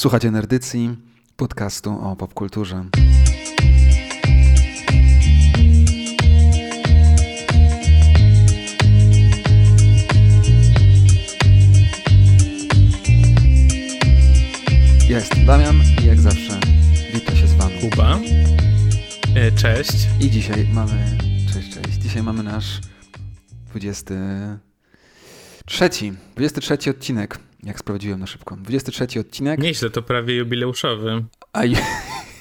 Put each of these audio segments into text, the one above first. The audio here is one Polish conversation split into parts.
Słuchacie Nerdycji, podcastu o popkulturze. Jest Damian i jak zawsze wita się z wami Kuba. E, Cześć. I dzisiaj mamy, cześć, cześć, dzisiaj mamy nasz 23, 23 odcinek, jak sprawdziłem na szybko. 23 odcinek, Nieźle, to prawie jubileuszowy. a ju-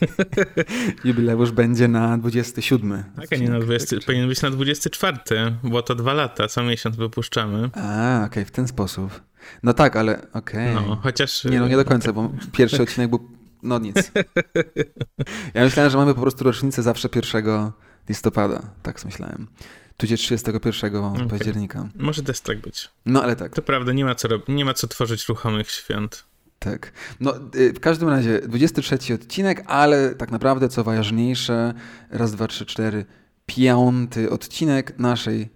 jubileusz będzie na 27. Tak, a nie na 20, powinien być na 24, bo to dwa lata, co miesiąc wypuszczamy. A, okej, w ten sposób. No tak, ale okej. No, chociaż... Nie, no nie do końca, bo pierwszy odcinek był, no nic. Ja myślałem, że mamy po prostu rocznicę zawsze 1 listopada, tak myślałem. Tudzież 31 października. Może też tak być. No ale tak. To prawda, nie ma co, nie ma co tworzyć ruchomych świąt. Tak. No, y, w każdym razie 23 odcinek, ale tak naprawdę, co ważniejsze, raz, dwa, trzy, cztery, piąty odcinek naszej y,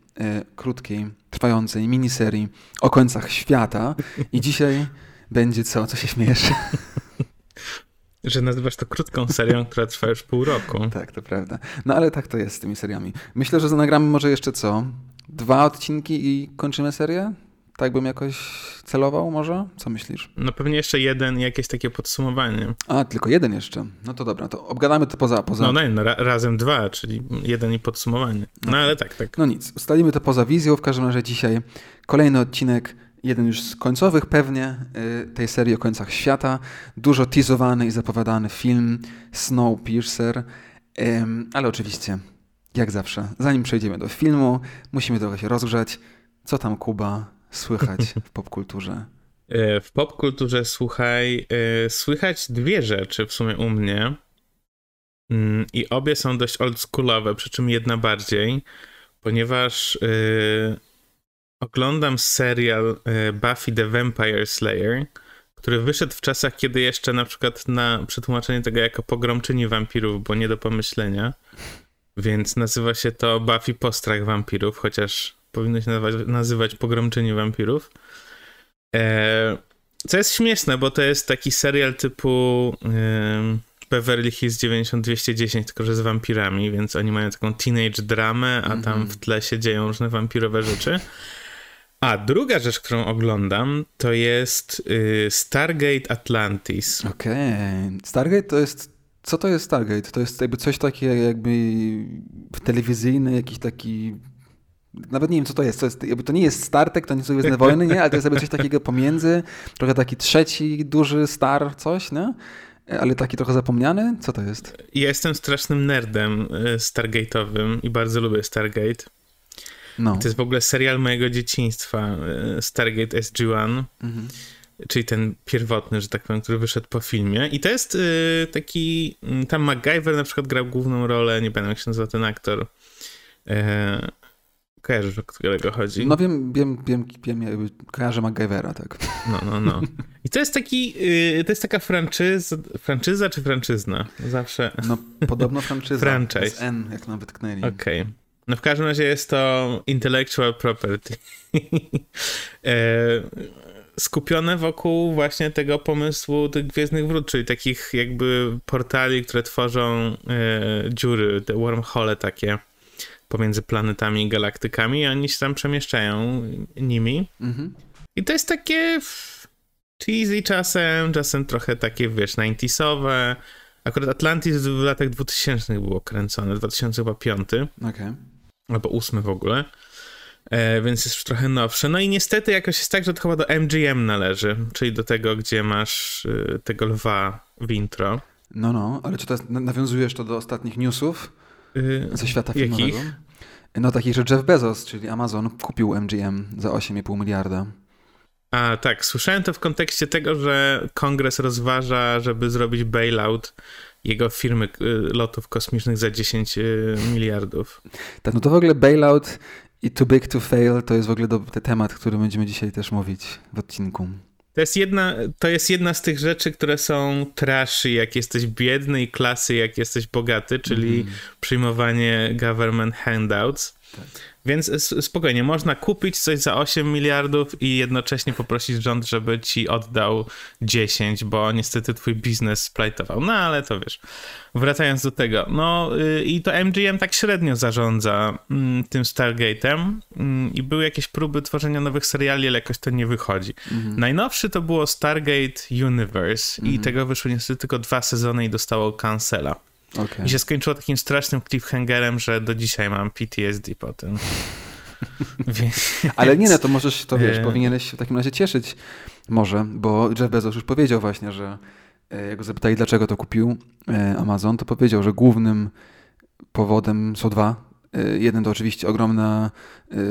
krótkiej, trwającej miniserii o końcach świata. I dzisiaj będzie co? Co się śmiejesz? Że nazywasz to krótką serią, która trwa już pół roku. tak, to prawda. No ale tak to jest z tymi seriami. Myślę, że nagramy może jeszcze co? Dwa odcinki i kończymy serię? Tak bym jakoś celował może? Co myślisz? No pewnie jeszcze jeden, jakieś takie podsumowanie. A, tylko jeden jeszcze. No to dobra, to obgadamy to poza... poza... No, no, no ra- razem dwa, czyli jeden i podsumowanie. No ale tak, tak. No nic, ustalimy to poza wizją. W każdym razie dzisiaj kolejny odcinek, jeden już z końcowych pewnie y, tej serii o końcach świata. Dużo teasowany i zapowiadany film Snowpiercer. Ale oczywiście, jak zawsze, zanim przejdziemy do filmu, musimy trochę się rozgrzać. Co tam, Kuba, słychać w popkulturze? E, W popkulturze, słuchaj, e, słychać dwie rzeczy w sumie u mnie. Mm, I obie są dość oldschoolowe, przy czym jedna bardziej, ponieważ e, oglądam serial e, Buffy the Vampire Slayer, który wyszedł w czasach, kiedy jeszcze na przykład na przetłumaczenie tego jako pogromczyni wampirów było nie do pomyślenia. Więc nazywa się to Buffy Postrach Wampirów, chociaż powinno się nazywać, nazywać Pogromczyni Wampirów. E, co jest śmieszne, bo to jest taki serial typu em, Beverly Hills 90210, tylko że z wampirami, więc oni mają taką teenage dramę, a tam w tle się dzieją różne wampirowe rzeczy. A druga rzecz, którą oglądam, to jest y, Stargate Atlantis. Okej. Stargate to jest. Co to jest Stargate? To jest jakby coś takiego jakby telewizyjny, jakiś taki. Nawet nie wiem, co to jest. To, jest, jakby to nie jest Star Trek, to nie są Gwiezdne Wojny, nie? Ale to jest jakby coś takiego pomiędzy. Trochę taki trzeci, duży Star, coś, nie? Ale taki trochę zapomniany? Co to jest? Ja jestem strasznym nerdem y, Stargate'owym i bardzo lubię Stargate. No. To jest w ogóle serial mojego dzieciństwa, y, Stargate SG-1, Mhm. czyli ten pierwotny, że tak powiem, który wyszedł po filmie. I to jest y, taki, tam MacGyver na przykład grał główną rolę, nie pamiętam jak się nazywa ten aktor. E, kojarzysz, o którego chodzi? No wiem, wiem, wiem, wiem kojarzę MacGyvera, tak. No, no, no. I to jest taki, y, to jest taka franczyza, franczyza czy franczyzna? Zawsze. No podobno franczyza. Franchise. Z N, jak nam wytknęli. Okej. No w każdym razie jest to intellectual property. e, skupione wokół właśnie tego pomysłu tych Gwiezdnych Wrót, czyli takich jakby portali, które tworzą e, dziury, te wormhole takie pomiędzy planetami i galaktykami i oni się tam przemieszczają nimi. Mhm. I to jest takie cheesy czasem, czasem trochę takie, wiesz, 90sowe. Akurat Atlantis w latach 2000 było kręcone, 2005 Okej. Albo 8 w ogóle. E, więc jest już trochę nowsze. No i niestety jakoś jest tak, że to chyba do MGM należy, czyli do tego, gdzie masz y, tego lwa w intro. No, no, ale czy na- nawiązujesz to do ostatnich newsów Y, ze świata Jakich? filmowego? No takich, że Jeff Bezos, czyli Amazon, kupił MGM za 8,5 miliarda. A tak, słyszałem to w kontekście tego, że kongres rozważa, żeby zrobić bailout jego firmy y, lotów kosmicznych za 10 y, miliardów. Tak, no to w ogóle bailout i too big to fail to jest w ogóle do, temat, który będziemy dzisiaj też mówić w odcinku. To jest, jedna, to jest jedna z tych rzeczy, które są trashy, jak jesteś biedny i klasy, jak jesteś bogaty, czyli Mhm. przyjmowanie government handouts. Tak. Więc spokojnie, można kupić coś za 8 miliardów i jednocześnie poprosić rząd, żeby ci oddał 10, bo niestety twój biznes splajtował. No ale to wiesz. Wracając do tego, no y, i to MGM tak średnio zarządza mm, tym Stargate'em mm, i były jakieś próby tworzenia nowych seriali, ale jakoś to nie wychodzi. Mhm. Najnowszy to było Stargate Universe mhm. i tego wyszły niestety tylko dwa sezony i dostało cancela. Okay. I się skończyło takim strasznym cliffhangerem, że do dzisiaj mam PTSD po tym. Ale nie, no to możesz, to wiesz, powinieneś się w takim razie cieszyć może, bo Jeff Bezos już powiedział właśnie, że e, jak go zapytali, dlaczego to kupił e, Amazon, to powiedział, że głównym powodem są dwa. E, jeden to oczywiście ogromna,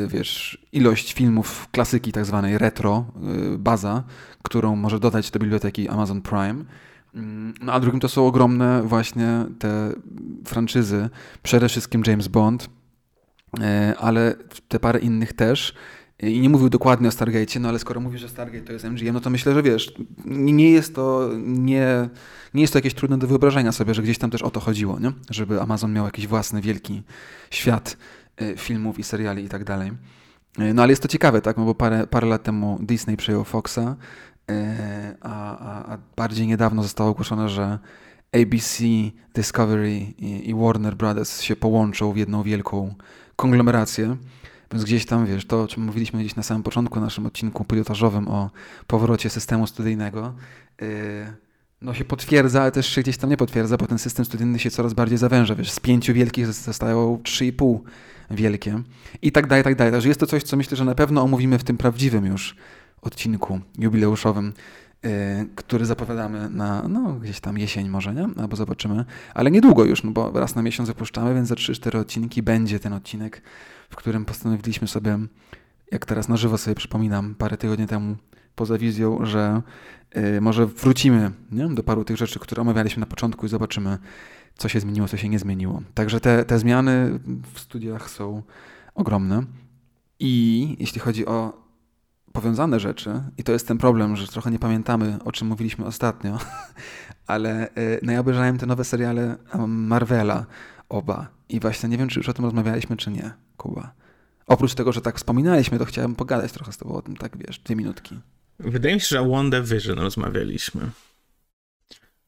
wiesz, ilość filmów klasyki tak zwanej retro, baza, którą może dodać do biblioteki Amazon Prime. Mm, no a drugim to są ogromne właśnie te franczyzy, przede wszystkim James Bond, e, ale te parę innych też. I nie mówił dokładnie o Stargate, no ale skoro mówisz, że Stargate to jest MGM, no to myślę, że wiesz, nie jest to nie, nie jest to jakieś trudne do wyobrażenia sobie, że gdzieś tam też o to chodziło, nie? Żeby Amazon miał jakiś własny wielki świat e, filmów i seriali i tak dalej. E, no ale jest to ciekawe, tak? No bo parę, parę lat temu Disney przejął Foxa, a, a, a bardziej niedawno zostało ogłoszone, że ABC, Discovery i, i, Warner Brothers się połączą w jedną wielką konglomerację. Więc gdzieś tam, wiesz, to o czym mówiliśmy gdzieś na samym początku naszym odcinku pilotażowym o powrocie systemu studyjnego, yy, no się potwierdza, ale też się gdzieś tam nie potwierdza, bo ten system studyjny się coraz bardziej zawęża, wiesz, z pięciu wielkich zostają trzy i pół wielkie i tak dalej, tak dalej. Także jest to coś, co myślę, że na pewno omówimy w tym prawdziwym już odcinku jubileuszowym, yy, który zapowiadamy na no, gdzieś tam jesień może, nie? Albo zobaczymy. Ale niedługo już, no bo raz na miesiąc wypuszczamy, więc za 3-4 odcinki będzie ten odcinek, w którym postanowiliśmy sobie, jak teraz na żywo sobie przypominam, parę tygodni temu poza wizją, że yy, może wrócimy nie? do paru tych rzeczy, które omawialiśmy na początku i zobaczymy, co się zmieniło, co się nie zmieniło. Także te, te zmiany w studiach są ogromne. I jeśli chodzi o powiązane rzeczy i to jest ten problem, że trochę nie pamiętamy, o czym mówiliśmy ostatnio, ale y, no ja obejrzałem te nowe seriale Marvela, oba i właśnie nie wiem, czy już o tym rozmawialiśmy, czy nie, Kuba. Oprócz tego, że tak wspominaliśmy, to chciałem pogadać trochę z tobą o tym, tak wiesz, dwie minutki. Wydaje mi się, że o WandaVision rozmawialiśmy.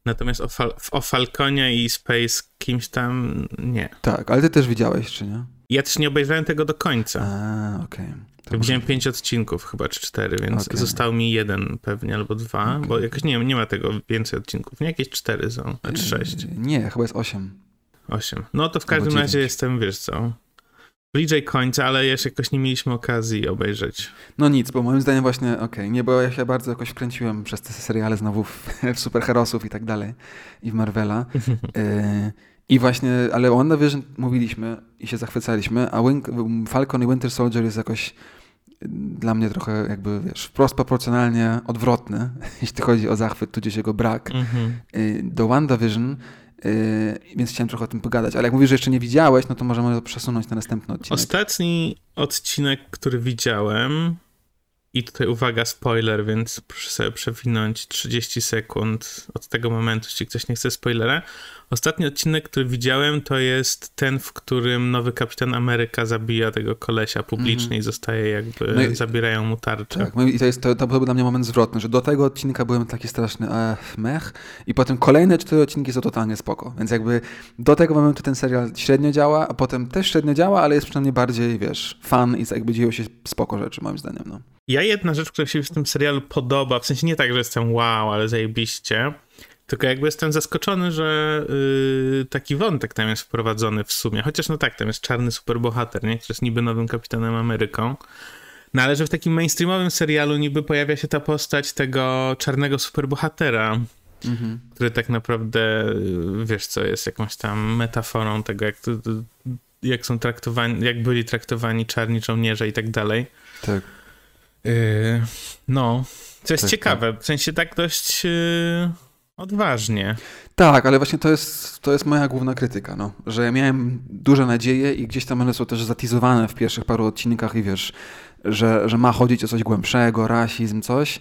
Natomiast o, Fal o Falconie i Space kimś tam nie. Tak, ale ty też widziałeś, czy nie? Ja też nie obejrzałem tego do końca. A, okej. Okay. To Widziałem może... pięć odcinków chyba, czy cztery, więc okay. został mi jeden pewnie, albo dwa, okay. bo jakoś nie, nie ma tego więcej odcinków. Nie, jakieś cztery są, czy sześć. Nie, chyba jest osiem. Osiem. No to w każdym razie jestem, wiesz co, bliżej końca, ale jeszcze jakoś nie mieliśmy okazji obejrzeć. No nic, bo moim zdaniem właśnie, okej, okay, nie, bo ja się bardzo jakoś wkręciłem przez te seriale znowu w, w superherosów i tak dalej i w Marvela. y I właśnie, ale o WandaVision mówiliśmy i się zachwycaliśmy, a Falcon i Winter Soldier jest jakoś dla mnie trochę jakby, wiesz, wprost proporcjonalnie odwrotny, jeśli chodzi o zachwyt, tudzież jego brak. Mm-hmm. Do WandaVision Yy, więc chciałem trochę o tym pogadać. Ale jak mówisz, że jeszcze nie widziałeś, no to możemy to przesunąć na następny odcinek. Ostatni odcinek, który widziałem, i tutaj uwaga, spoiler, więc proszę sobie przewinąć 30 sekund od tego momentu, jeśli ktoś nie chce spoilera. Ostatni odcinek, który widziałem, to jest ten, w którym nowy kapitan Ameryka zabija tego kolesia publicznie mm i zostaje jakby, no i, zabierają mu tarczę. Tak, no i to, jest, to, to był dla mnie moment zwrotny, że do tego odcinka byłem taki straszny e, mech i potem kolejne cztery odcinki są totalnie spoko, więc jakby do tego momentu ten serial średnio działa, a potem też średnio działa, ale jest przynajmniej bardziej, wiesz, fan i jakby dzieją się spoko rzeczy, moim zdaniem, no. Ja jedna rzecz, która się w tym serialu podoba, w sensie nie tak, że jestem wow, ale zajebiście, tylko jakby jestem zaskoczony, że yy, taki wątek tam jest wprowadzony w sumie. Chociaż no tak, tam jest czarny superbohater, nie? który jest niby nowym kapitanem Ameryką. No ale że w takim mainstreamowym serialu niby pojawia się ta postać tego czarnego superbohatera, mhm. który tak naprawdę, y, wiesz co, jest jakąś tam metaforą tego, jak, jak są traktowani, jak byli traktowani czarni żołnierze i tak dalej. Tak. Yy, no, co jest tak, ciekawe, tak. w sensie tak dość... Yy Odważnie. Tak, ale właśnie to jest, to jest moja główna krytyka, no. że ja miałem duże nadzieje i gdzieś tam one są też zatizowane w pierwszych paru odcinkach i wiesz, że, że ma chodzić o coś głębszego, rasizm, coś,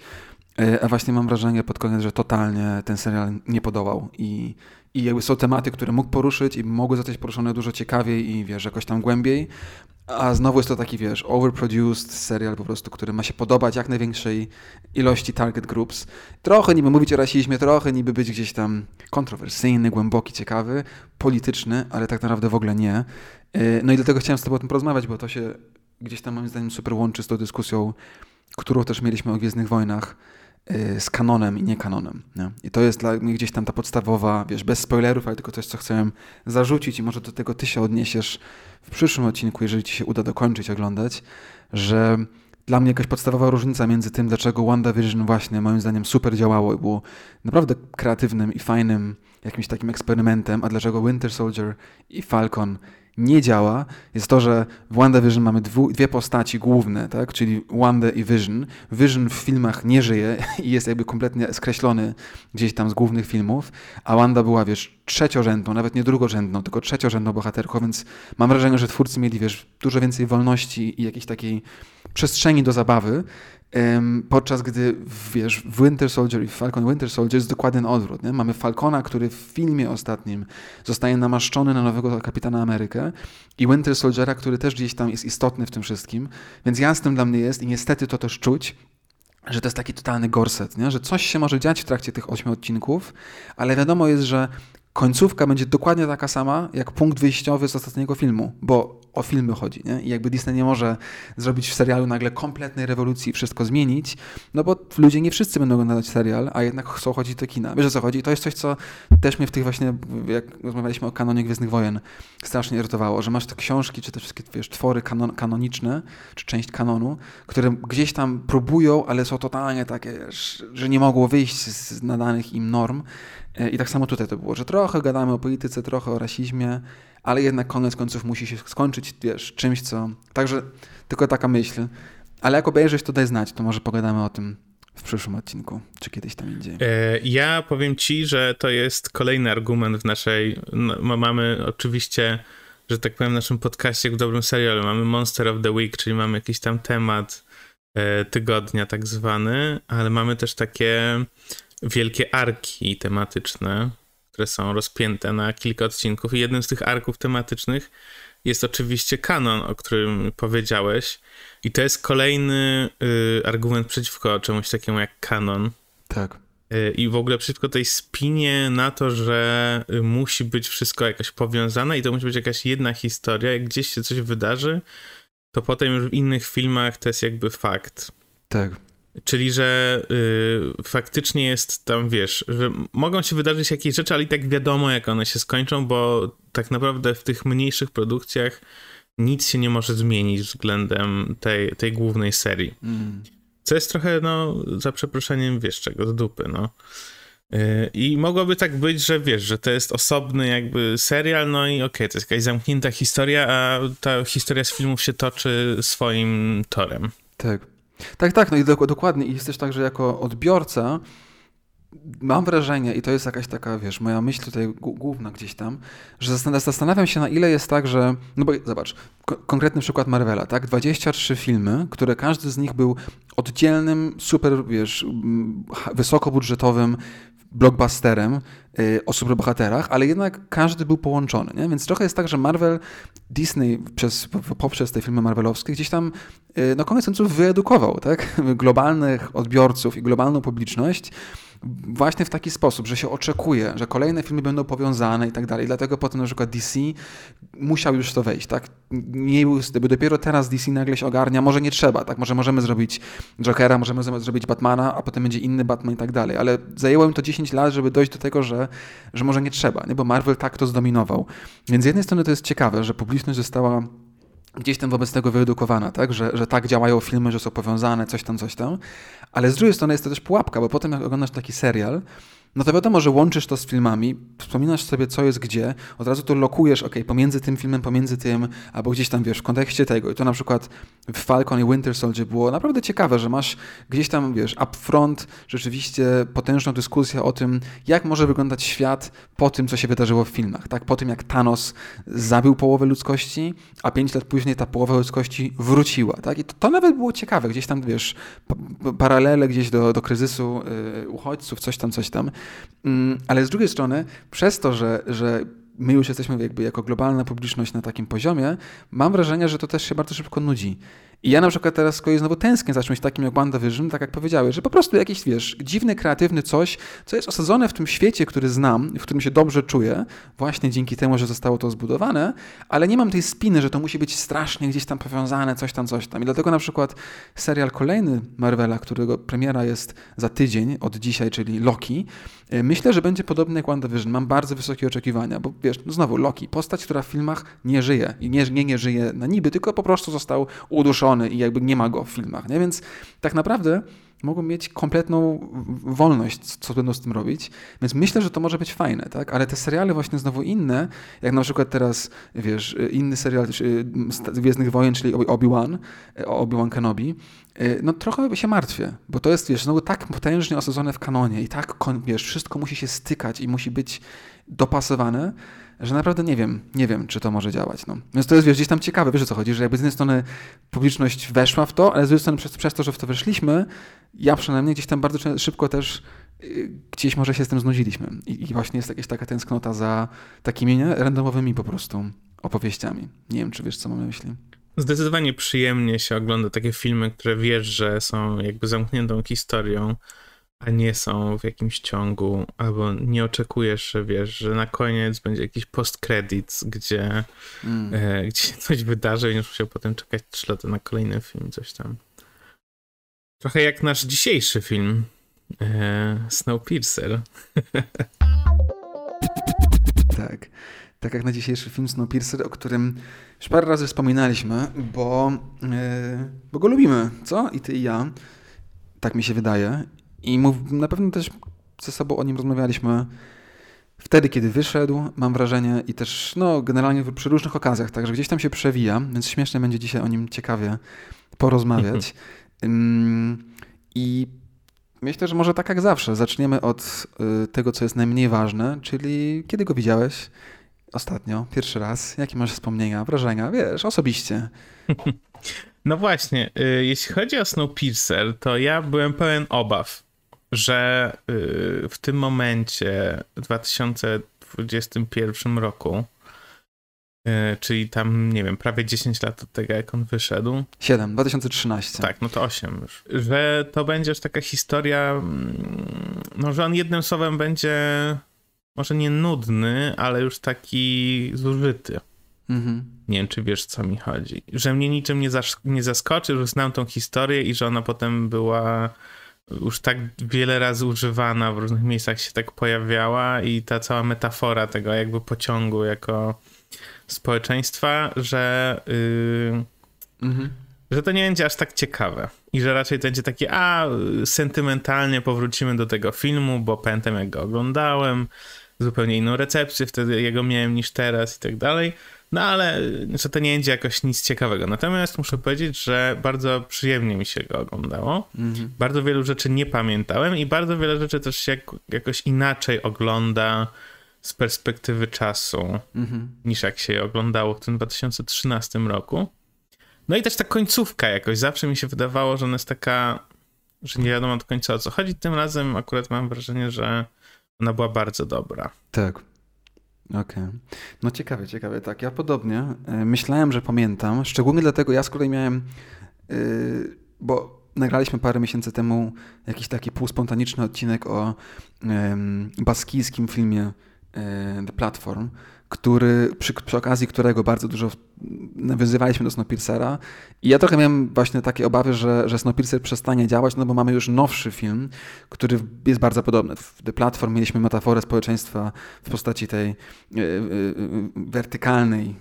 e, a właśnie mam wrażenie pod koniec, że totalnie ten serial nie podołał i, i jakby są tematy, które mógł poruszyć i mogły zostać poruszone dużo ciekawiej i wiesz, jakoś tam głębiej, a znowu jest to taki, wiesz, overproduced serial po prostu, który ma się podobać jak największej ilości target groups. Trochę niby mówić o rasizmie, trochę niby być gdzieś tam kontrowersyjny, głęboki, ciekawy, polityczny, ale tak naprawdę w ogóle nie. E, no i dlatego chciałem z tobą o tym porozmawiać, bo to się gdzieś tam moim zdaniem super łączy z tą dyskusją, którą też mieliśmy o Gwiezdnych Wojnach, z kanonem i nie kanonem. Nie? I to jest dla mnie gdzieś tam ta podstawowa, wiesz, bez spoilerów, ale tylko coś, co chcę zarzucić i może do tego ty się odniesiesz w przyszłym odcinku, jeżeli ci się uda dokończyć oglądać, że dla mnie jakaś podstawowa różnica między tym, dlaczego WandaVision właśnie moim zdaniem super działało i było naprawdę kreatywnym i fajnym jakimś takim eksperymentem, a dlaczego Winter Soldier i Falcon nie działa, jest to, że w WandaVision mamy dwu, dwie postaci główne, tak? czyli Wanda i Vision. Vision w filmach nie żyje i jest jakby kompletnie skreślony gdzieś tam z głównych filmów, a Wanda była, wiesz, trzeciorzędną, nawet nie drugorzędną, tylko trzeciorzędną bohaterką, więc mam wrażenie, że twórcy mieli, wiesz, dużo więcej wolności i jakiejś takiej przestrzeni do zabawy, podczas gdy wiesz, w Winter Soldier i Falcon Winter Soldier jest dokładnie na odwrót. Nie? Mamy Falcona, który w filmie ostatnim zostaje namaszczony na nowego kapitana Amerykę i Winter Soldiera, który też gdzieś tam jest istotny w tym wszystkim. Więc jasnym dla mnie jest i niestety to też czuć, że to jest taki totalny gorset, nie? że coś się może dziać w trakcie tych ośmiu odcinków, ale wiadomo jest, że końcówka będzie dokładnie taka sama, jak punkt wyjściowy z ostatniego filmu, bo o filmy chodzi, nie? I jakby Disney nie może zrobić w serialu nagle kompletnej rewolucji i wszystko zmienić, no bo ludzie nie wszyscy będą oglądać serial, a jednak chcą chodzić do kina. Wiesz o co chodzi? To jest coś, co też mnie w tych właśnie, jak rozmawialiśmy o kanonie Gwiezdnych Wojen, strasznie irytowało, że masz te książki, czy te wszystkie, wiesz, twory kanon, kanoniczne, czy część kanonu, które gdzieś tam próbują, ale są totalnie takie, że nie mogło wyjść z nadanych im norm. E, I tak samo tutaj to było, że trochę gadamy o polityce, trochę o rasizmie, ale jednak koniec końców musi się skończyć, wiesz, czymś, co... Także tylko taka myśl. Ale jak obejrzysz, to daj znać, to może pogadamy o tym w przyszłym odcinku, czy kiedyś tam indziej. E, ja powiem ci, że to jest kolejny argument w naszej... No, mamy oczywiście, że tak powiem, w naszym podcaście w dobrym serialu mamy Monster of the Week, czyli mamy jakiś tam temat e, tygodnia tak zwany, ale mamy też takie wielkie arki tematyczne, które są rozpięte na kilka odcinków. I jednym z tych arków tematycznych jest oczywiście kanon, o którym powiedziałeś. I to jest kolejny y, argument przeciwko czemuś takiemu jak kanon. Tak. Y, I w ogóle przeciwko tej spinie na to, że y, musi być wszystko jakoś powiązane i to musi być jakaś jedna historia. Jak gdzieś się coś wydarzy, to potem już w innych filmach to jest jakby fakt. Tak. Czyli, że y, faktycznie jest tam, wiesz, że mogą się wydarzyć jakieś rzeczy, ale i tak wiadomo, jak one się skończą, bo tak naprawdę w tych mniejszych produkcjach nic się nie może zmienić względem tej, tej głównej serii. Mm. Co jest trochę, no, za przeproszeniem, wiesz, czego, z dupy, no. Y, I mogłoby tak być, że wiesz, że to jest osobny jakby serial, no i okej, okay, to jest jakaś zamknięta historia, a ta historia z filmów się toczy swoim torem. Tak. Tak, tak, no i dokładnie. I jest też tak, że jako odbiorca mam wrażenie, i to jest jakaś taka, wiesz, moja myśl tutaj główna gdzieś tam, że zastanawiam się, na ile jest tak, że. No bo zobacz, konkretny przykład Marvela, tak? 23 filmy, które każdy z nich był oddzielnym, super, wiesz, wysokobudżetowym blockbusterem y, o superbohaterach, ale jednak każdy był połączony, nie? Więc trochę jest tak, że Marvel, Disney przez, poprzez te filmy marvelowskie gdzieś tam y, no koniec końców wyedukował, tak? Globalnych odbiorców i globalną publiczność właśnie w taki sposób, że się oczekuje, że kolejne filmy będą powiązane i tak dalej. Dlatego potem na przykład DC musiał już to wejść, tak? Nie był, dopiero teraz DC nagle się ogarnia, może nie trzeba, tak? Może możemy zrobić Jokera, możemy zrobić Batmana, a potem będzie inny Batman i tak dalej, ale zajęło im to 10 lat, żeby dojść do tego, że, że może nie trzeba, nie? Bo Marvel tak to zdominował. Więc z jednej strony to jest ciekawe, że publiczność została gdzieś tam wobec tego wyedukowana, tak? Że, że tak działają filmy, że są powiązane, coś tam, coś tam. Ale z drugiej strony jest to też pułapka, bo potem jak oglądasz taki serial, no to wiadomo, że łączysz to z filmami, wspominasz sobie, co jest gdzie, od razu to lokujesz, ok, pomiędzy tym filmem, pomiędzy tym, albo gdzieś tam, wiesz, w kontekście tego. I to na przykład w Falcon i Winter Soldier było naprawdę ciekawe, że masz gdzieś tam, wiesz, upfront rzeczywiście potężną dyskusję o tym, jak może wyglądać świat po tym, co się wydarzyło w filmach, tak? Po tym, jak Thanos zabił połowę ludzkości, a pięć lat później ta połowa ludzkości wróciła, tak? I to, to nawet było ciekawe, gdzieś tam, wiesz, paralele gdzieś do, do kryzysu yy, uchodźców, coś tam, coś tam. Mm, ale z drugiej strony, przez to, że, że my już jesteśmy jakby jako globalna publiczność na takim poziomie, mam wrażenie, że to też się bardzo szybko nudzi. I ja na przykład teraz z kolei znowu tęsknię za czymś takim jak WandaVision, tak jak powiedziałeś, że po prostu jakiś, wiesz, dziwny, kreatywny coś, co jest osadzone w tym świecie, który znam, w którym się dobrze czuję, właśnie dzięki temu, że zostało to zbudowane, ale nie mam tej spiny, że to musi być strasznie gdzieś tam powiązane, coś tam, coś tam. I dlatego na przykład serial kolejny Marvela, którego premiera jest za tydzień od dzisiaj, czyli Loki, e, myślę, że będzie podobny jak WandaVision. Mam bardzo wysokie oczekiwania, bo wiesz, no znowu Loki, postać, która w filmach nie żyje i nie, nie, nie żyje na niby, tylko po prostu został uduszony i jakby nie ma go w filmach, nie? Więc tak naprawdę mogą mieć kompletną wolność, co będą z tym robić. Więc myślę, że to może być fajne, tak? Ale te seriale właśnie znowu inne, jak na przykład teraz, wiesz, inny serial Gwiezdnych Wojen, czyli Obi-Wan, Obi-Wan Kenobi, no trochę się martwię, bo to jest, wiesz, znowu tak potężnie osadzone w kanonie i tak, wiesz, wszystko musi się stykać i musi być dopasowane, że naprawdę nie wiem, nie wiem, czy to może działać. No. Więc to jest wiesz, gdzieś tam ciekawe, wiesz o co chodzi, że jakby z jednej strony publiczność weszła w to, ale z drugiej strony przez, przez to, że w to weszliśmy, ja przynajmniej gdzieś tam bardzo szybko też y, gdzieś może się z tym znudziliśmy. I, I, właśnie jest jakaś taka tęsknota za takimi nie, randomowymi po prostu opowieściami. Nie wiem, czy wiesz, co mam na myśli. Zdecydowanie przyjemnie się ogląda takie filmy, które wiesz, że są jakby zamkniętą historią, a nie są w jakimś ciągu, albo nie oczekujesz, że wiesz, że na koniec będzie jakiś post-credits, gdzie, mm. e, gdzie się coś wydarzy i będziesz musiał potem czekać 3 lata na kolejny film, coś tam. Trochę jak nasz dzisiejszy film, e, Snowpiercer. tak. Tak jak na dzisiejszy film Snowpiercer, o którym już parę razy wspominaliśmy, bo, e, bo go lubimy, co? I ty i ja. Tak mi się wydaje. I mów, na pewno też ze sobą o nim rozmawialiśmy wtedy, kiedy wyszedł, mam wrażenie, i też no, generalnie przy różnych okazjach, także gdzieś tam się przewija, więc śmiesznie będzie dzisiaj o nim ciekawie porozmawiać. I myślę, że może tak jak zawsze, zaczniemy od y, tego, co jest najmniej ważne, czyli kiedy go widziałeś ostatnio, pierwszy raz, jakie masz wspomnienia, wrażenia, wiesz, osobiście. No właśnie, y, jeśli chodzi o Snowpiercer, to ja byłem pełen obaw że y, w tym momencie, w 2021 roku, y, czyli tam, nie wiem, prawie 10 lat od tego, jak on wyszedł. 7, 2013. Tak, no to 8 już. Że to będzie już taka historia, mm, no, że on jednym słowem będzie może nie nudny, ale już taki zużyty. Mhm. Nie wiem, czy wiesz, co mi chodzi. Że mnie niczym nie, zas nie zaskoczy, że znam tą historię i że ona potem była już tak wiele razy używana, w różnych miejscach się tak pojawiała i ta cała metafora tego jakby pociągu jako społeczeństwa, że, yy, mhm. że to nie będzie aż tak ciekawe. I że raczej to będzie takie, a sentymentalnie powrócimy do tego filmu, bo pamiętam jak go oglądałem, zupełnie inną recepcję wtedy jego miałem niż teraz i tak dalej. No ale że to nie będzie jakoś nic ciekawego. Natomiast muszę powiedzieć, że bardzo przyjemnie mi się go oglądało. Mhm. Bardzo wielu rzeczy nie pamiętałem i bardzo wiele rzeczy też się jakoś inaczej ogląda z perspektywy czasu mhm. niż jak się je oglądało w tym 2013 roku. No i też ta końcówka jakoś zawsze mi się wydawało, że ona jest taka, że nie wiadomo do końca o co chodzi. Tym razem akurat mam wrażenie, że ona była bardzo dobra. Tak. Okej. Okay. No ciekawe, ciekawe. Tak, ja podobnie. E, myślałem, że pamiętam. Szczególnie dlatego ja z kolei miałem, yy, bo nagraliśmy parę miesięcy temu jakiś taki półspontaniczny odcinek o yy, baskijskim filmie yy, The Platform, który, przy, przy okazji którego bardzo dużo nawiązywaliśmy do Snowpiercera i ja trochę miałem właśnie takie obawy, że, że Snowpiercer przestanie działać, no bo mamy już nowszy film, który jest bardzo podobny. W The Platform mieliśmy metaforę społeczeństwa w postaci tej y, y, y, wertykalnej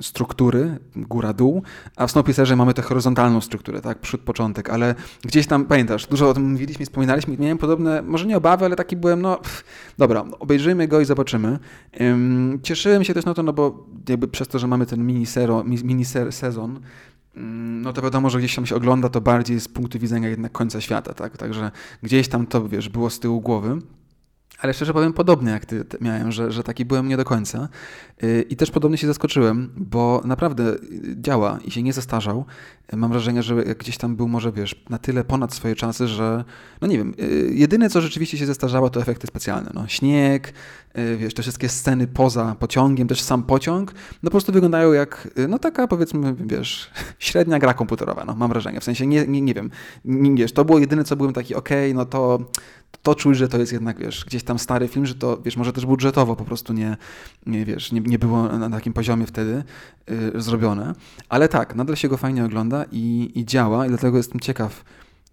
struktury, góra-dół, a w Snowpiercerze mamy tę horyzontalną strukturę, tak, przód-początek, ale gdzieś tam, pamiętasz, dużo o tym mówiliśmy wspominaliśmy i miałem podobne, może nie obawy, ale taki byłem, no pff, dobra, obejrzyjmy go i zobaczymy. Cieszyłem się też na to, no bo jakby przez to, że mamy ten mini zero, mini sezon, mm, no to wiadomo, że gdzieś tam się ogląda to bardziej z punktu widzenia jednak końca świata, tak? Także gdzieś tam to, wiesz, było z tyłu głowy. Ale szczerze powiem, podobnie jak ty miałem, że, że taki byłem nie do końca. Y, I też podobnie się zaskoczyłem, bo naprawdę działa i się nie zestarzał. Mam wrażenie, że gdzieś tam był może, wiesz, na tyle ponad swoje czasy, że, no nie wiem, y, jedyne co rzeczywiście się zestarzało to efekty specjalne. No, śnieg, y, wiesz, te wszystkie sceny poza pociągiem, też sam pociąg, no po prostu wyglądają jak, no taka powiedzmy, wiesz, średnia gra komputerowa, no mam wrażenie. W sensie, nie, nie, nie wiem, nie, wiesz, to było jedyne co byłem taki, okej, okay, no to to czuć, że to jest jednak, wiesz, gdzieś tam stary film, że to, wiesz, może też budżetowo po prostu nie, nie wiesz, nie, nie było na takim poziomie wtedy y, zrobione. Ale tak, nadal się go fajnie ogląda i, i działa i dlatego jestem ciekaw,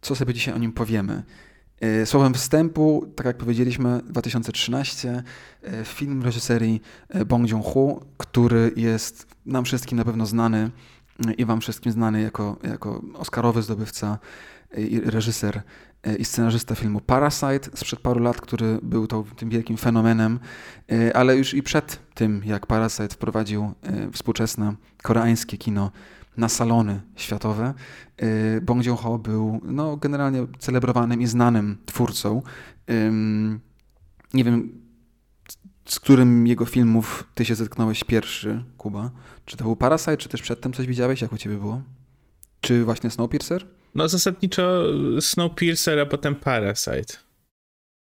co sobie dzisiaj o nim powiemy. Y, słowem wstępu, tak jak powiedzieliśmy, 2013, y, film reżyserii y, Bong Joon-ho, który jest nam wszystkim na pewno znany i wam wszystkim znany jako, jako oscarowy zdobywca i reżyser E, i scenarzysta filmu Parasite sprzed paru lat, który był to, tym wielkim fenomenem, e, ale już i przed tym, jak Parasite wprowadził e, współczesne koreańskie kino na salony światowe, Bong Joon-ho był no, generalnie celebrowanym i znanym twórcą. Nie wiem, z którym jego filmów ty się zetknąłeś pierwszy, Kuba? Czy to był Parasite, czy też przedtem coś widziałeś? Jak u ciebie było? Czy właśnie Snowpiercer? No zasadniczo Snowpiercer, a potem Parasite.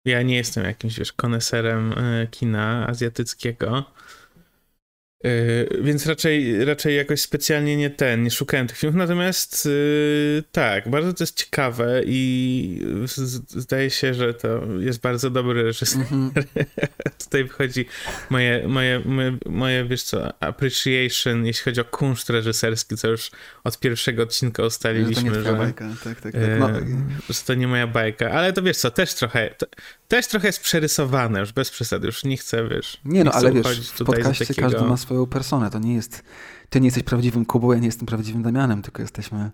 Ja nie jestem jakimś, wiesz, koneserem e, kina azjatyckiego. Yy, więc raczej, raczej jakoś specjalnie nie ten, nie szukałem tych filmów, natomiast yy, tak, bardzo to jest ciekawe i zdaje się, że to jest bardzo dobry reżyser. Mm -hmm. Tutaj wychodzi moje, moje, moje, moje, wiesz co, appreciation, jeśli chodzi o kunszt reżyserski, co już od pierwszego odcinka ustaliliśmy, że... To nie że, bajka, tak, tak, tak. No. Yy, że to nie moja bajka, ale to wiesz co, też trochę, to, też trochę jest przerysowane, już bez przesady, już nie chcę, wiesz... Nie no, ale wiesz, w podcaście takiego... każdy ma swoją personę, to nie jest... Ty nie jesteś prawdziwym Kubą, ja nie jestem prawdziwym Damianem, tylko jesteśmy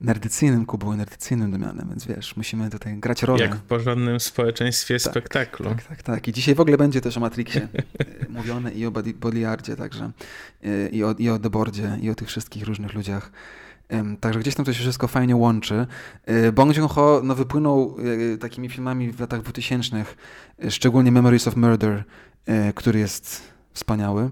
nerdycyjnym Kubą i nerdycyjnym Damianem, więc wiesz, musimy tutaj grać rolę. Jak w porządnym społeczeństwie tak, spektaklu. Tak, tak, tak. I dzisiaj w ogóle będzie też o Matrixie e, mówione i o Bodiardzie także, e, i o, i o Debordzie, i o tych wszystkich różnych ludziach, Także gdzieś tam to się wszystko fajnie łączy. E, Bong Joon-ho no, wypłynął takimi filmami w latach 2000, e, szczególnie Memories of Murder, który jest wspaniały.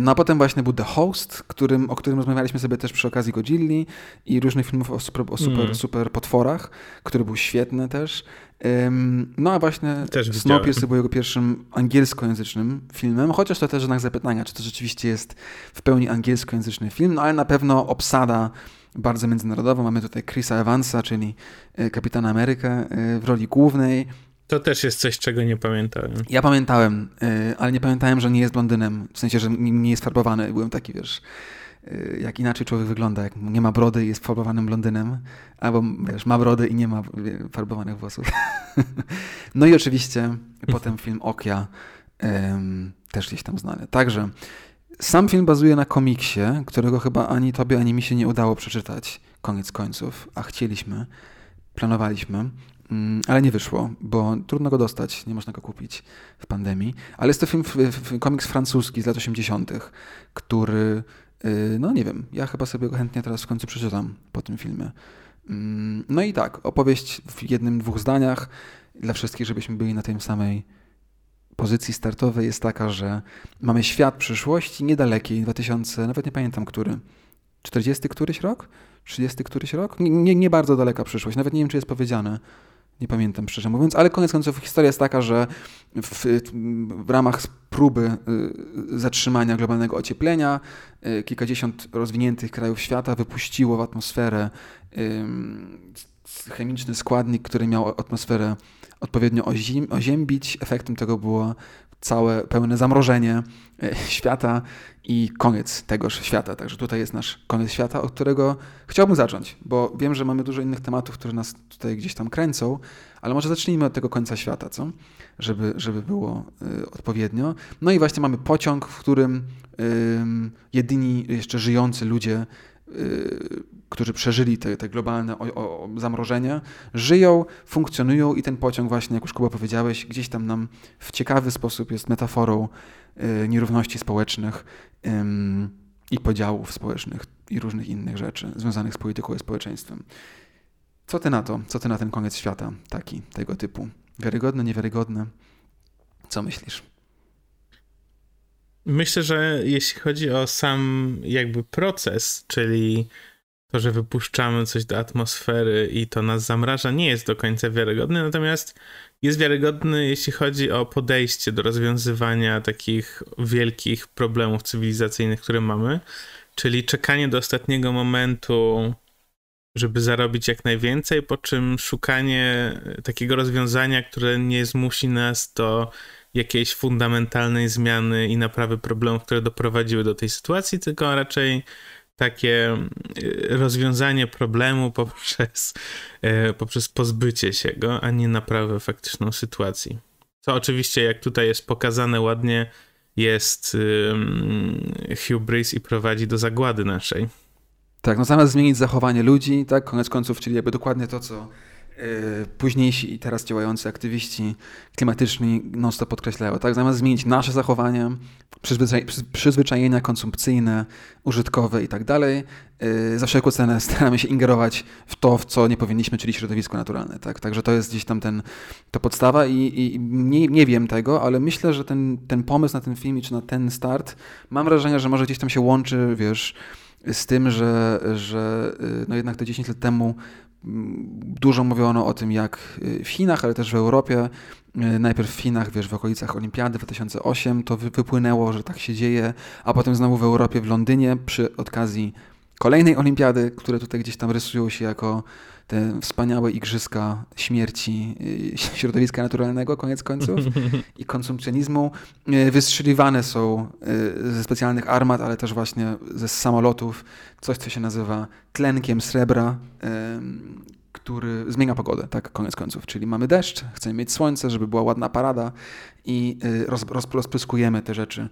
No a potem właśnie był The Host, którym, o którym rozmawialiśmy sobie też przy okazji Godzilli i różnych filmów o super, o super, mm. super potworach, który był świetny też. No a właśnie Snowpiercer był jego pierwszym angielskojęzycznym filmem, chociaż to też znak zapytania, czy to rzeczywiście jest w pełni angielskojęzyczny film, no ale na pewno obsada bardzo międzynarodowa. Mamy tutaj Chrisa Evansa, czyli e, Kapitana Amerykę e, w roli głównej. To też jest coś, czego nie pamiętałem. Ja pamiętałem, e, ale nie pamiętałem, że nie jest blondynem, w sensie, że nie jest farbowany. Byłem taki, wiesz, Y, jak inaczej człowiek wygląda, jak nie ma brody i jest farbowanym blondynem, albo wiesz, ma brody i nie ma farbowanych włosów. no i oczywiście potem film Okia, też gdzieś tam znany. Także sam film bazuje na komiksie, którego chyba ani tobie, ani mi się nie udało przeczytać, koniec końców, a chcieliśmy, planowaliśmy. Mm, ale nie wyszło, bo trudno go dostać, nie można go kupić w pandemii. Ale jest to film, komiks francuski z lat 80., który Y, no nie wiem, ja chyba sobie go chętnie teraz w końcu przeczytam po tym filmie. Mm, no i tak, opowieść w jednym, dwóch zdaniach dla wszystkich, żebyśmy byli na tej samej pozycji startowej jest taka, że mamy świat przyszłości niedalekiej, 2000, nawet nie pamiętam który, 40 któryś rok? 30 któryś rok? Nie, nie, nie bardzo daleka przyszłość, nawet nie wiem, czy jest powiedziane. Nie pamiętam szczerze mówiąc, ale koniec końców historia jest taka, że w, w ramach próby y, zatrzymania globalnego ocieplenia y, kilkadziesiąt rozwiniętych krajów świata wypuściło w atmosferę chemiczny składnik, który miał atmosferę odpowiednio oziębić. Efektem tego było całe pełne zamrożenie e, świata i koniec tegoż świata. Także tutaj jest nasz koniec świata, od którego chciałbym zacząć, bo wiem, że mamy dużo innych tematów, które nas tutaj gdzieś tam kręcą, ale może zacznijmy od tego końca świata, co? Żeby, żeby było y, odpowiednio. No i właśnie mamy pociąg, w którym y, jedyni jeszcze żyjący ludzie którzy przeżyli te, te globalne o, o, zamrożenia, żyją, funkcjonują i ten pociąg właśnie, jak już Kuba powiedziałeś, gdzieś tam nam w ciekawy sposób jest metaforą y, nierówności społecznych y, i podziałów społecznych i różnych innych rzeczy związanych z polityką i społeczeństwem. Co ty na to? Co ty na ten koniec świata taki, tego typu? Wiarygodny, niewiarygodny? Co myślisz? Myślę, że jeśli chodzi o sam jakby proces, czyli to, że wypuszczamy coś do atmosfery i to nas zamraża, nie jest do końca wiarygodny, natomiast jest wiarygodny, jeśli chodzi o podejście do rozwiązywania takich wielkich problemów cywilizacyjnych, które mamy, czyli czekanie do ostatniego momentu, żeby zarobić jak najwięcej, po czym szukanie takiego rozwiązania, które nie zmusi nas do jakiejś fundamentalnej zmiany i naprawy problemów, które doprowadziły do tej sytuacji, tylko raczej takie y, rozwiązanie problemu poprzez, y, poprzez pozbycie się go, a nie naprawę faktyczną sytuacji. Co oczywiście, jak tutaj jest pokazane ładnie, jest hubris i prowadzi do zagłady naszej. Tak, no zamiast zmienić zachowanie ludzi, tak, koniec końców, czyli jakby dokładnie to, co Y, późniejsi i teraz działający aktywiści klimatyczni non-stop podkreślają, tak? Zamiast zmienić nasze zachowania, przyzwyczaj przyzwyczajenia konsumpcyjne, użytkowe i tak dalej, y, za wszelką cenę staramy się ingerować w to, w co nie powinniśmy, czyli środowisko naturalne, tak? Także to jest gdzieś tam ten, to podstawa i, i nie, nie wiem tego, ale myślę, że ten, ten pomysł na ten film czy na ten start, mam wrażenie, że może gdzieś tam się łączy, wiesz, z tym, że, że y, no jednak te 10 lat temu Dużo mówiono o tym, jak y, w Chinach, ale też w Europie. Y, najpierw w Chinach, wiesz, w okolicach Olimpiady 2008 to wypłynęło, że tak się dzieje, a potem znowu w Europie, w Londynie przy okazji kolejnej Olimpiady, które tutaj gdzieś tam rysują się jako te wspaniałe igrzyska śmierci y, środowiska naturalnego, koniec końców, i konsumpcjonizmu, wystrzeliwane są ze specjalnych armat, ale też właśnie ze samolotów, coś, co się nazywa tlenkiem srebra, który zmienia pogodę, tak, koniec końców. Czyli mamy deszcz, chcemy mieć słońce, żeby była ładna parada i y, roz, roz, rozpryskujemy te rzeczy.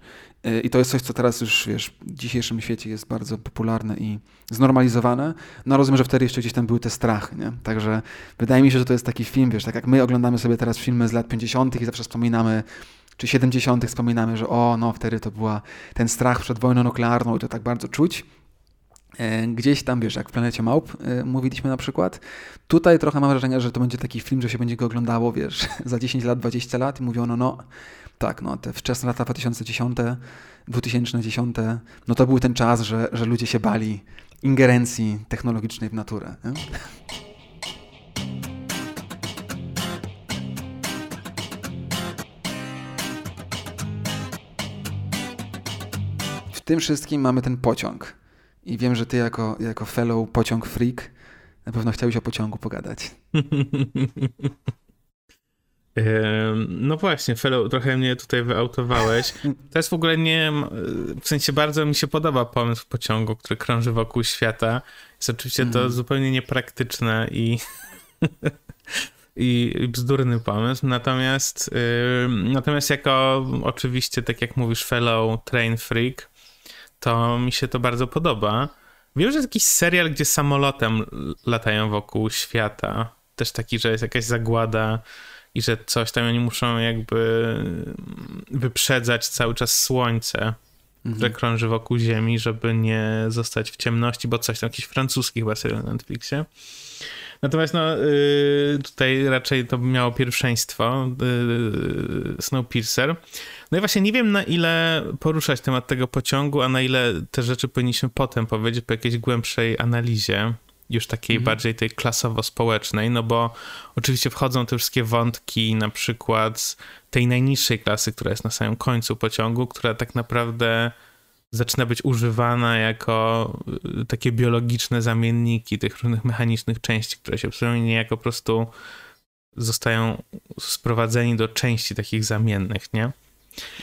Y, I to jest coś, co teraz już, wiesz, w dzisiejszym świecie jest bardzo popularne i znormalizowane. No rozumiem, że wtedy jeszcze gdzieś tam były te strachy, nie? Także wydaje mi się, że to jest taki film, wiesz, tak jak my oglądamy sobie teraz filmy z lat 50. i zawsze wspominamy czy 70. wspominamy, że o, no wtedy to była ten strach przed wojną nuklearną i to tak bardzo czuć. E, gdzieś tam, wiesz, jak w Planecie Małp e, mówiliśmy na przykład. Tutaj trochę mam wrażenie, że to będzie taki film, że się będzie go oglądało, wiesz, za 10 lat, 20 lat i mówiono, no tak, no te wczesne lata 2010, 2010, no to był ten czas, że, że ludzie się bali ingerencji technologicznej w naturę. Nie? W tym wszystkim mamy ten pociąg i wiem, że ty jako, jako fellow pociąg freak na pewno chciałeś o pociągu pogadać. No właśnie, fellow, trochę mnie tutaj wyautowałeś. To jest w ogóle nie. W sensie bardzo mi się podoba pomysł pociągu, który krąży wokół świata. Jest oczywiście to mm. zupełnie niepraktyczne i, i bzdurny pomysł. Natomiast, natomiast jako oczywiście, tak jak mówisz, fellow train freak, to mi się to bardzo podoba. Wiem, że jest jakiś serial, gdzie samolotem latają wokół świata. Też taki, że jest jakaś zagłada i że coś tam oni muszą jakby wyprzedzać cały czas słońce, mhm. które krąży wokół Ziemi, żeby nie zostać w ciemności, bo coś tam, jakiś francuski chyba serial na Netflixie. Natomiast no, y, tutaj raczej to miało pierwszeństwo y, Snowpiercer. No i właśnie nie wiem na ile poruszać temat tego pociągu, a na ile te rzeczy powinniśmy potem powiedzieć po jakiejś głębszej analizie już takiej mhm. bardziej tej klasowo-społecznej, no bo oczywiście wchodzą te wszystkie wątki na przykład tej najniższej klasy, która jest na samym końcu pociągu, która tak naprawdę zaczyna być używana jako y, takie biologiczne zamienniki tych różnych mechanicznych części, które się przynajmniej niejako po prostu zostają sprowadzeni do części takich zamiennych, nie?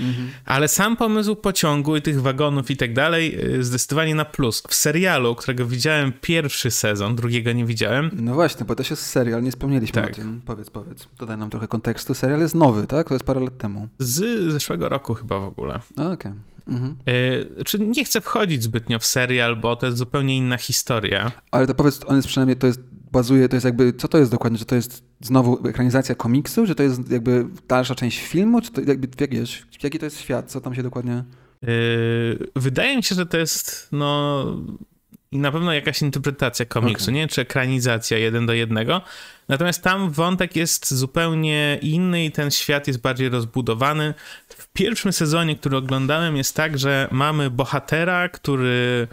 Mhm. Ale sam pomysł pociągu i tych wagonów i tak dalej y, zdecydowanie na plus. W serialu, którego widziałem pierwszy sezon, drugiego nie widziałem. No właśnie, bo też jest serial, nie wspomnieliśmy tak. o tym. Powiedz, powiedz. Dodaj nam trochę kontekstu. Serial jest nowy, tak? To jest parę lat temu. Z zeszłego roku chyba w ogóle. Okej. Okay. Mhm. Y, czy nie chcę wchodzić zbytnio w serial, bo to jest zupełnie inna historia. Ale to powiedz, on jest przynajmniej, to jest bazuje, to jest jakby, co to jest dokładnie? Czy to jest znowu ekranizacja komiksu? Czy to jest jakby dalsza część filmu? Czy to jakby, wiesz, jaki to jest świat? Co tam się dokładnie... Yy, wydaje mi się, że to jest, no... i na pewno jakaś interpretacja komiksu, okay. nie? Czy ekranizacja jeden do jednego. Natomiast tam wątek jest zupełnie inny i ten świat jest bardziej rozbudowany. W pierwszym sezonie, który oglądałem, jest tak, że mamy bohatera, który.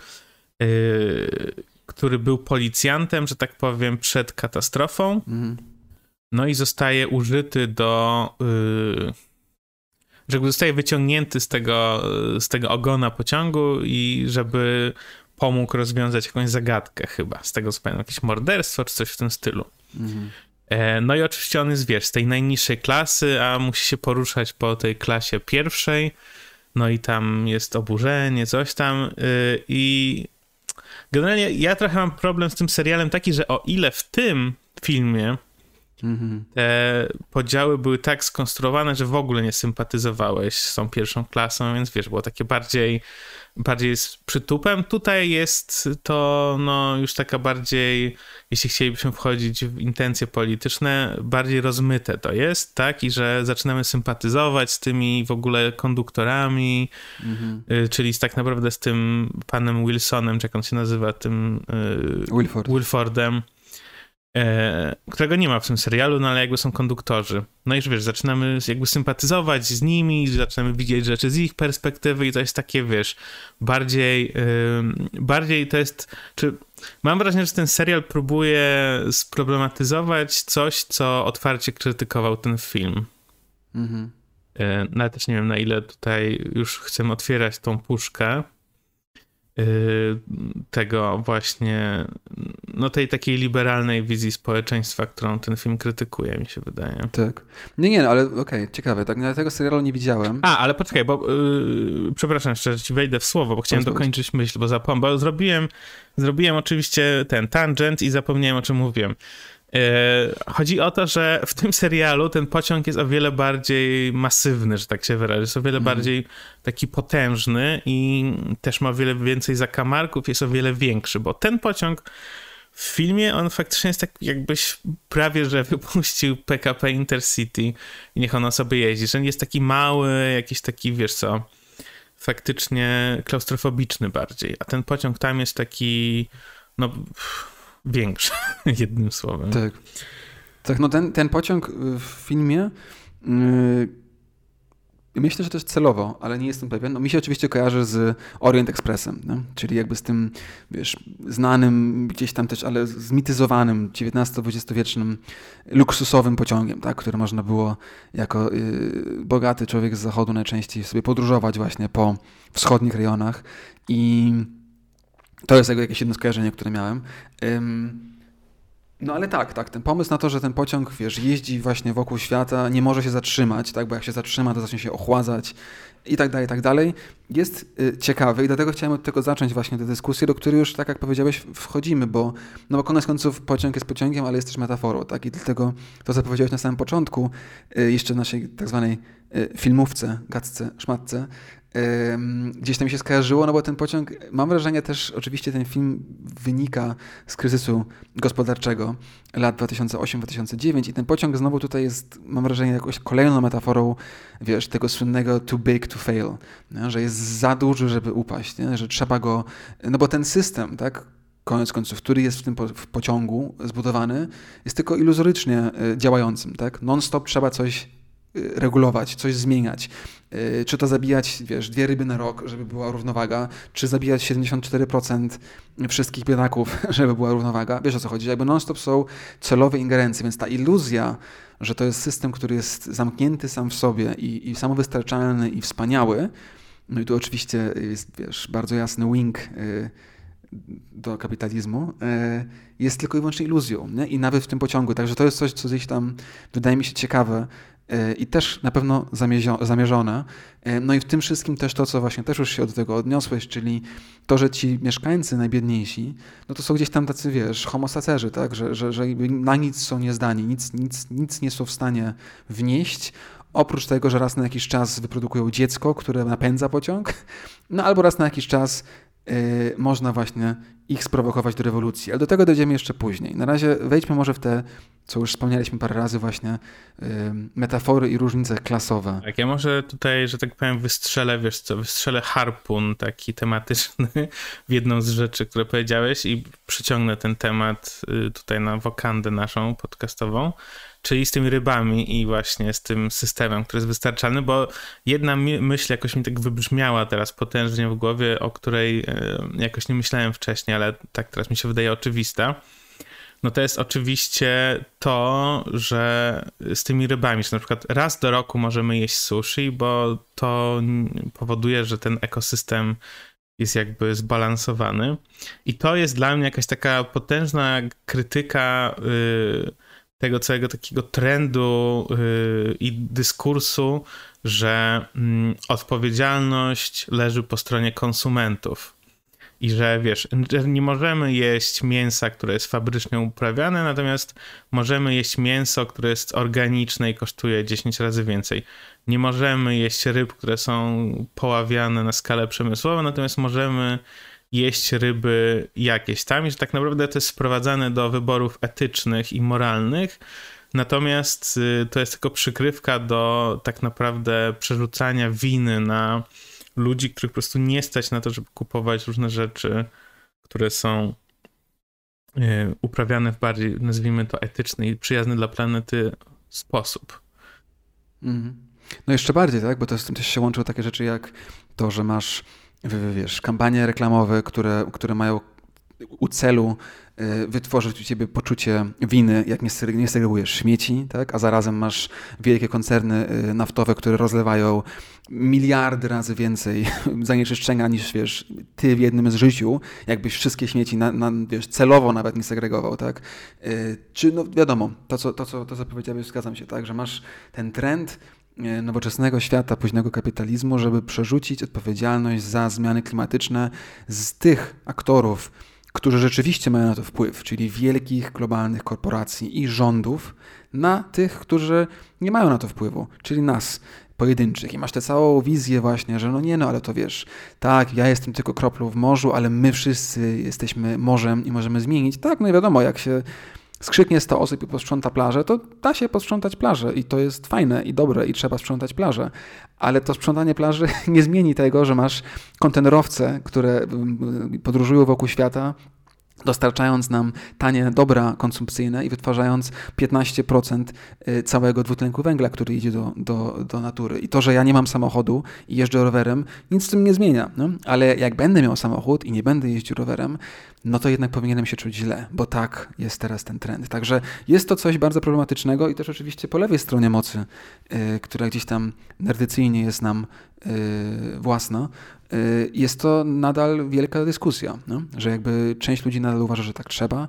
Yy, który był policjantem, że tak powiem, przed katastrofą. Mm. No i zostaje użyty do. Yy, że zostaje wyciągnięty z tego, z tego ogona pociągu i żeby pomógł rozwiązać jakąś zagadkę chyba, z tego co pamiętam, jakieś morderstwo czy coś w tym stylu. Mhm. E, no i oczywiście on jest, wiesz, z tej najniższej klasy, a musi się poruszać po tej klasie pierwszej, no i tam jest oburzenie, coś tam y, i generalnie ja trochę mam problem z tym serialem taki, że o ile w tym filmie Mhm. Te podziały były tak skonstruowane, że w ogóle nie sympatyzowałeś z tą pierwszą klasą, więc wiesz, było takie bardziej, bardziej z przytupem. Tutaj jest to no, już taka bardziej, jeśli chcielibyśmy wchodzić w intencje polityczne, bardziej rozmyte to jest, tak? I że zaczynamy sympatyzować z tymi w ogóle konduktorami, mhm. Y, czyli tak naprawdę z tym panem Wilsonem, czy jak on się nazywa, tym y, Wilford. Wilfordem którego nie ma w tym serialu, no ale jakby są konduktorzy. No i wiesz, zaczynamy jakby sympatyzować z nimi, zaczynamy widzieć rzeczy z ich perspektywy i to jest takie, wiesz, bardziej, yy, bardziej to jest, czy mam wrażenie, że ten serial próbuje sproblematyzować coś, co otwarcie krytykował ten film. Mhm. Yy, nawet też nie wiem, na ile tutaj już chcemy otwierać tą puszkę. Y, tego właśnie, no tej takiej liberalnej wizji społeczeństwa, którą ten film krytykuje, mi się wydaje. Tak. Nie, nie, no, ale okej, okay, ciekawe, tak, ja tego serialu nie widziałem. A, ale poczekaj, bo yy, przepraszam jeszcze, że ci wejdę w słowo, bo chciałem dokończyć myśl, bo zapomniałem, bo zrobiłem, zrobiłem oczywiście ten tangent i zapomniałem, o czym mówiłem. E, chodzi o to, że w tym serialu ten pociąg jest o wiele bardziej masywny, że tak się wyrażę. Jest o wiele mm. bardziej taki potężny i też ma o wiele więcej zakamarków, jest o wiele większy, bo ten pociąg w filmie on faktycznie jest tak jakbyś prawie, że wypuścił PKP Intercity i niech ona sobie jeździ, że jest taki mały, jakiś taki, wiesz co, faktycznie klaustrofobiczny bardziej, a ten pociąg tam jest taki, no większy, jednym słowem. Tak. Tak, no ten, ten pociąg w filmie yy, myślę, że też celowo, ale nie jestem pewien. No, mi się oczywiście kojarzy z Orient Expressem, czyli jakby z tym, wiesz, znanym gdzieś tam też, ale zmityzowanym XIX-XX wiecznym luksusowym pociągiem, tak, który można było jako yy, bogaty człowiek z zachodu najczęściej sobie podróżować właśnie po wschodnich rejonach i to jest jakieś jedno skojarzenie, które miałem. No ale tak, tak, ten pomysł na to, że ten pociąg, wiesz, jeździ właśnie wokół świata, nie może się zatrzymać, tak, bo jak się zatrzyma, to zacznie się ochładzać i tak dalej, i tak dalej, jest y, ciekawy i dlatego chciałem od tego zacząć właśnie tę dyskusję, do której już, tak jak powiedziałeś, wchodzimy, bo, no bo koniec końców pociąg jest pociągiem, ale jest też metaforą, tak, i dlatego to, co powiedziałeś na samym początku, y, jeszcze w naszej tak zwanej y, filmówce, gadce, szmatce, gdzieś tam się skojarzyło, no bo ten pociąg, mam wrażenie też, oczywiście ten film wynika z kryzysu gospodarczego lat 2008-2009 i ten pociąg znowu tutaj jest, mam wrażenie, jakąś kolejną metaforą, wiesz, tego słynnego too big to fail, nie? że jest za duży, żeby upaść, nie? że trzeba go, no bo ten system, tak, koniec końców, który jest w tym po, w pociągu zbudowany, jest tylko iluzorycznie e, działającym, tak, non-stop trzeba coś regulować, coś zmieniać. Y, czy to zabijać, wiesz, dwie ryby na rok, żeby była równowaga, czy zabijać 74% wszystkich biedaków, żeby była równowaga. Wiesz o co chodzi? Jakby non-stop są celowe ingerencje, więc ta iluzja, że to jest system, który jest zamknięty sam w sobie i, i samowystarczalny i wspaniały, no i tu oczywiście jest, wiesz, bardzo jasny wing y, do kapitalizmu, jest tylko i wyłącznie iluzją. Nie? I nawet w tym pociągu. Także to jest coś, co gdzieś tam wydaje mi się ciekawe, i też na pewno zamierzone. E, no i w tym wszystkim też to, co właśnie też już się do tego odniosłeś, czyli to, że ci mieszkańcy najbiedniejsi, no to są gdzieś tam tacy, wiesz, homosacerzy, tak, że, że, że na nic są niezdani, nic, nic, nic nie są w stanie wnieść, oprócz tego, że raz na jakiś czas wyprodukują dziecko, które napędza pociąg, no albo raz na jakiś czas można właśnie ich sprowokować do rewolucji. Ale do tego dojdziemy jeszcze później. Na razie wejdźmy może w te, co już wspomnieliśmy parę razy, właśnie yy, metafory i różnice klasowe. Tak, ja może tutaj, że tak powiem, wystrzelę, wiesz co, wystrzelę harpun taki tematyczny w jedną z rzeczy, które powiedziałeś i przyciągnę ten temat y, tutaj na wokandę naszą podcastową czyli z tymi rybami i właśnie z tym systemem, który jest wystarczalny, bo jedna myśl jakoś mi tak wybrzmiała teraz potężnie w głowie, o której e, jakoś nie myślałem wcześniej, ale tak teraz mi się wydaje oczywista. No to jest oczywiście to, że z tymi rybami, że na przykład raz do roku możemy jeść sushi, bo to powoduje, że ten ekosystem jest jakby zbalansowany. I to jest dla mnie jakaś taka potężna krytyka. Yy, tego całego takiego trendu yy, i dyskursu, że yy, odpowiedzialność leży po stronie konsumentów. I że wiesz, nie możemy jeść mięsa, które jest fabrycznie uprawiane, natomiast możemy jeść mięso, które jest organiczne i kosztuje 10 razy więcej. Nie możemy jeść ryb, które są poławiane na skalę przemysłową, natomiast możemy jeść ryby jakieś tam i że tak naprawdę to jest sprowadzane do wyborów etycznych i moralnych, natomiast y, to jest tylko przykrywka do tak naprawdę przerzucania winy na ludzi, których po prostu nie stać na to, żeby kupować różne rzeczy, które są y, uprawiane w bardziej, nazwijmy to, etyczny i przyjazny dla planety sposób. Mhm. No jeszcze bardziej, tak? Bo to z tym też się łączą takie rzeczy jak to, że masz wiesz, kampanie reklamowe, które, które mają u celu y, wytworzyć u ciebie poczucie winy, jak nie segregujesz śmieci, tak? a zarazem masz wielkie koncerny y, naftowe, które rozlewają miliardy razy więcej zanieczyszczenia niż wiesz, ty w jednym z życiu, jakbyś wszystkie śmieci na, na, wiesz, celowo nawet nie segregował. Tak? Y, czy no wiadomo, to co, to, co, to co powiedziałeś, zgadzam się, tak? że masz ten trend nowoczesnego świata, późnego kapitalizmu, żeby przerzucić odpowiedzialność za zmiany klimatyczne z tych aktorów, którzy rzeczywiście mają na to wpływ, czyli wielkich globalnych korporacji i rządów, na tych, którzy nie mają na to wpływu, czyli nas, pojedynczych. I masz tę całą wizję właśnie, że no nie no, ale to wiesz, tak, ja jestem tylko kroplą w morzu, ale my wszyscy jesteśmy morzem i możemy zmienić. Tak, no i wiadomo, jak się skrzyknie 100 osób i posprząta plażę, to da się posprzątać plażę i to jest fajne i dobre i trzeba sprzątać plażę. Ale to sprzątanie plaży nie zmieni tego, że masz kontenerowce, które mm, podróżują wokół świata, dostarczając nam tanie dobra konsumpcyjne i wytwarzając 15% y, całego dwutlenku węgla, który idzie do, do, do natury. I to, że ja nie mam samochodu i jeżdżę rowerem, nic z tym nie zmienia. No? Ale jak będę miał samochód i nie będę jeździł rowerem, no to jednak powinienem się czuć źle, bo tak jest teraz ten trend. Także jest to coś bardzo problematycznego i też oczywiście po lewej stronie mocy, yy, która gdzieś tam nerdycyjnie jest nam yy, własna, yy, jest to nadal wielka dyskusja, no? że jakby część ludzi nadal uważa, że tak trzeba.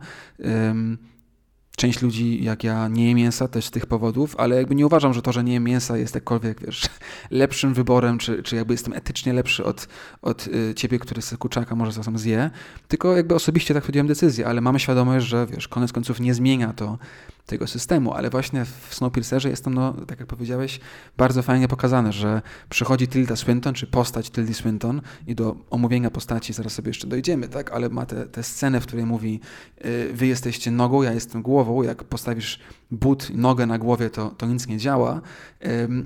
Część ludzi, jak ja, nie je mięsa też z tych powodów, ale jakby nie uważam, że to, że nie jem mięsa jest jakkolwiek, wiesz, lepszym wyborem, czy, czy jakby jestem etycznie lepszy od, od y, ciebie, który z kurczaka może czasem zje, tylko jakby osobiście tak podjąłem decyzję, ale mamy świadomość, że wiesz, koniec końców nie zmienia to tego systemu, ale właśnie w Snowpiercerze jest to, no, tak jak powiedziałeś, bardzo fajnie pokazane, że przychodzi Tilda Swinton, czy postać Tildy Swinton i do omówienia postaci zaraz sobie jeszcze dojdziemy, tak, ale ma tę scenę, w której mówi y, wy jesteście nogą, ja jestem głową, jak postawisz but, nogę na głowie, to, to nic nie działa.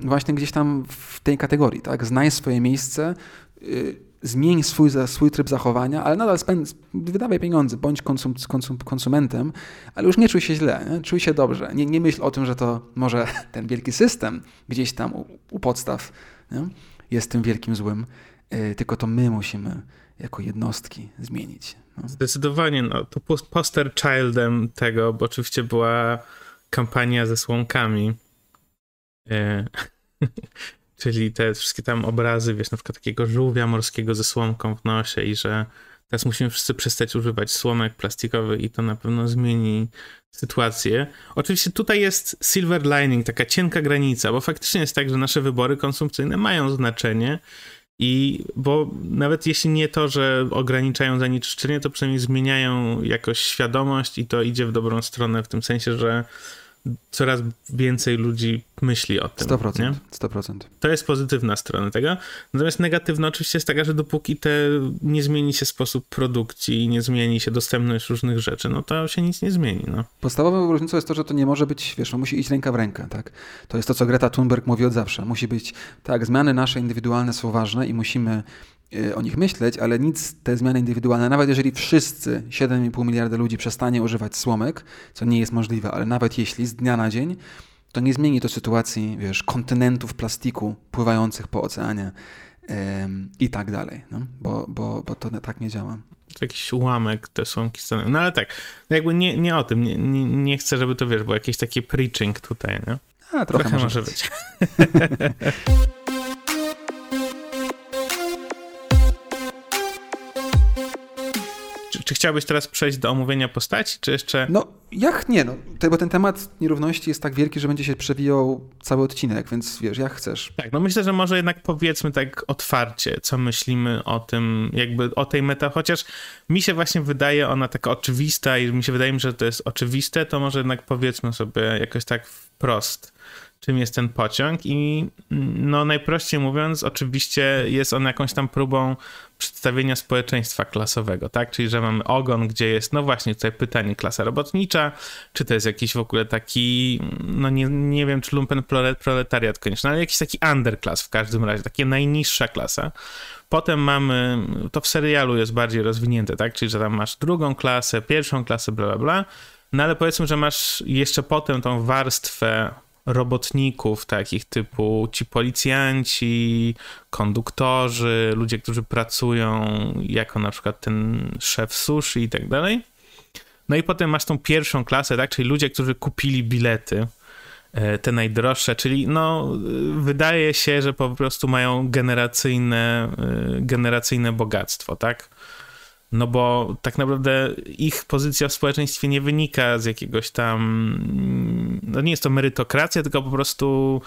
Właśnie gdzieś tam w tej kategorii, tak, znaj swoje miejsce, y, zmień swój, swój tryb zachowania, ale nadal spędz, wydawaj pieniądze, bądź konsum, konsum, konsumentem, ale już nie czuj się źle, nie? czuj się dobrze. Nie, nie myśl o tym, że to może ten wielki system gdzieś tam u, u podstaw nie? jest tym wielkim złym, yy, tylko to my musimy jako jednostki zmienić. No. Zdecydowanie, no, to poster childem tego, bo oczywiście była kampania ze słomkami. Yy. Czyli te wszystkie tam obrazy, wiesz, na przykład takiego żółwia morskiego ze słomką w nosie i że teraz musimy wszyscy przestać używać słomek plastikowych i to na pewno zmieni sytuację. Oczywiście tutaj jest silver lining, taka cienka granica, bo faktycznie jest tak, że nasze wybory konsumpcyjne mają znaczenie i bo nawet jeśli nie to, że ograniczają zanieczyszczenie, to przynajmniej zmieniają jakoś świadomość i to idzie w dobrą stronę w tym sensie, że coraz więcej ludzi myśli o tym. 100%. Nie? 100%. To jest pozytywna strona tego. Natomiast negatywna oczywiście jest taka, że dopóki te nie zmieni się sposób produkcji, nie zmieni się dostępność różnych rzeczy, no to się nic nie zmieni. No. Podstawową różnicą jest to, że to nie może być, wiesz, no musi iść ręka w rękę, tak? To jest to, co Greta Thunberg mówi od zawsze. Musi być, tak, zmiany nasze indywidualne są ważne i musimy o nich myśleć, ale nic te zmiany indywidualne, nawet jeżeli wszyscy 7,5 miliarda ludzi przestanie używać słomek, co nie jest możliwe, ale nawet jeśli z dnia na dzień, to nie zmieni to sytuacji, wiesz, kontynentów plastiku pływających po oceanie yy, i tak dalej, no? bo, bo, bo to tak nie działa. To jakiś ułamek te słomki stanowią. No ale tak, jakby nie, nie o tym, nie, nie, nie chcę, żeby to, wiesz, było jakieś takie preaching tutaj, nie? A, trochę, trochę może być. być. Czy chciałbyś teraz przejść do omówienia postaci, czy jeszcze... No, jak nie, no, bo ten temat nierówności jest tak wielki, że będzie się przewijał cały odcinek, więc wiesz, jak chcesz. Tak, no myślę, że może jednak powiedzmy tak otwarcie, co myślimy o tym, jakby o tej meta, chociaż mi się właśnie wydaje ona taka oczywista i mi się wydaje, że to jest oczywiste, to może jednak powiedzmy sobie jakoś tak wprost czym jest ten pociąg i no najprościej mówiąc, oczywiście jest on jakąś tam próbą przedstawienia społeczeństwa klasowego, tak? Czyli, że mamy ogon, gdzie jest, no właśnie tutaj pytanie, klasa robotnicza, czy to jest jakiś w ogóle taki, no nie, nie wiem, czy lumpen proletariat koniecznie, ale jakiś taki underclass w każdym razie, taka najniższa klasa. Potem mamy, to w serialu jest bardziej rozwinięte, tak? Czyli, że tam masz drugą klasę, pierwszą klasę, bla, bla, bla. No ale powiedzmy, że masz jeszcze potem tą warstwę robotników takich typu ci policjanci, konduktorzy, ludzie, którzy pracują jako na przykład ten szef sushi i tak dalej. No i potem masz tą pierwszą klasę, tak, czyli ludzie, którzy kupili bilety, e, te najdroższe, czyli no wydaje się, że po prostu mają generacyjne, e, generacyjne bogactwo, tak? No bo tak naprawdę ich pozycja w społeczeństwie nie wynika z jakiegoś tam. No nie jest to merytokracja, tylko po prostu,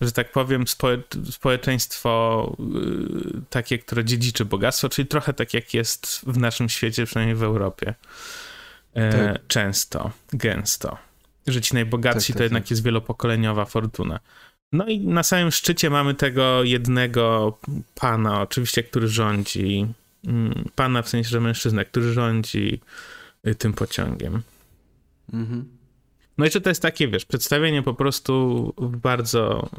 że tak powiem, społecz społeczeństwo yy, takie, które dziedziczy bogactwo, czyli trochę tak jak jest w naszym świecie, przynajmniej w Europie. E, tak. Często, gęsto. Że ci najbogatsi tak, tak, to jednak tak. jest wielopokoleniowa fortuna. No i na samym szczycie mamy tego jednego pana, oczywiście, który rządzi pana, w sensie, że mężczyzna, który rządzi y, tym pociągiem. Mhm. No i czy to jest takie, wiesz, przedstawienie po prostu w bardzo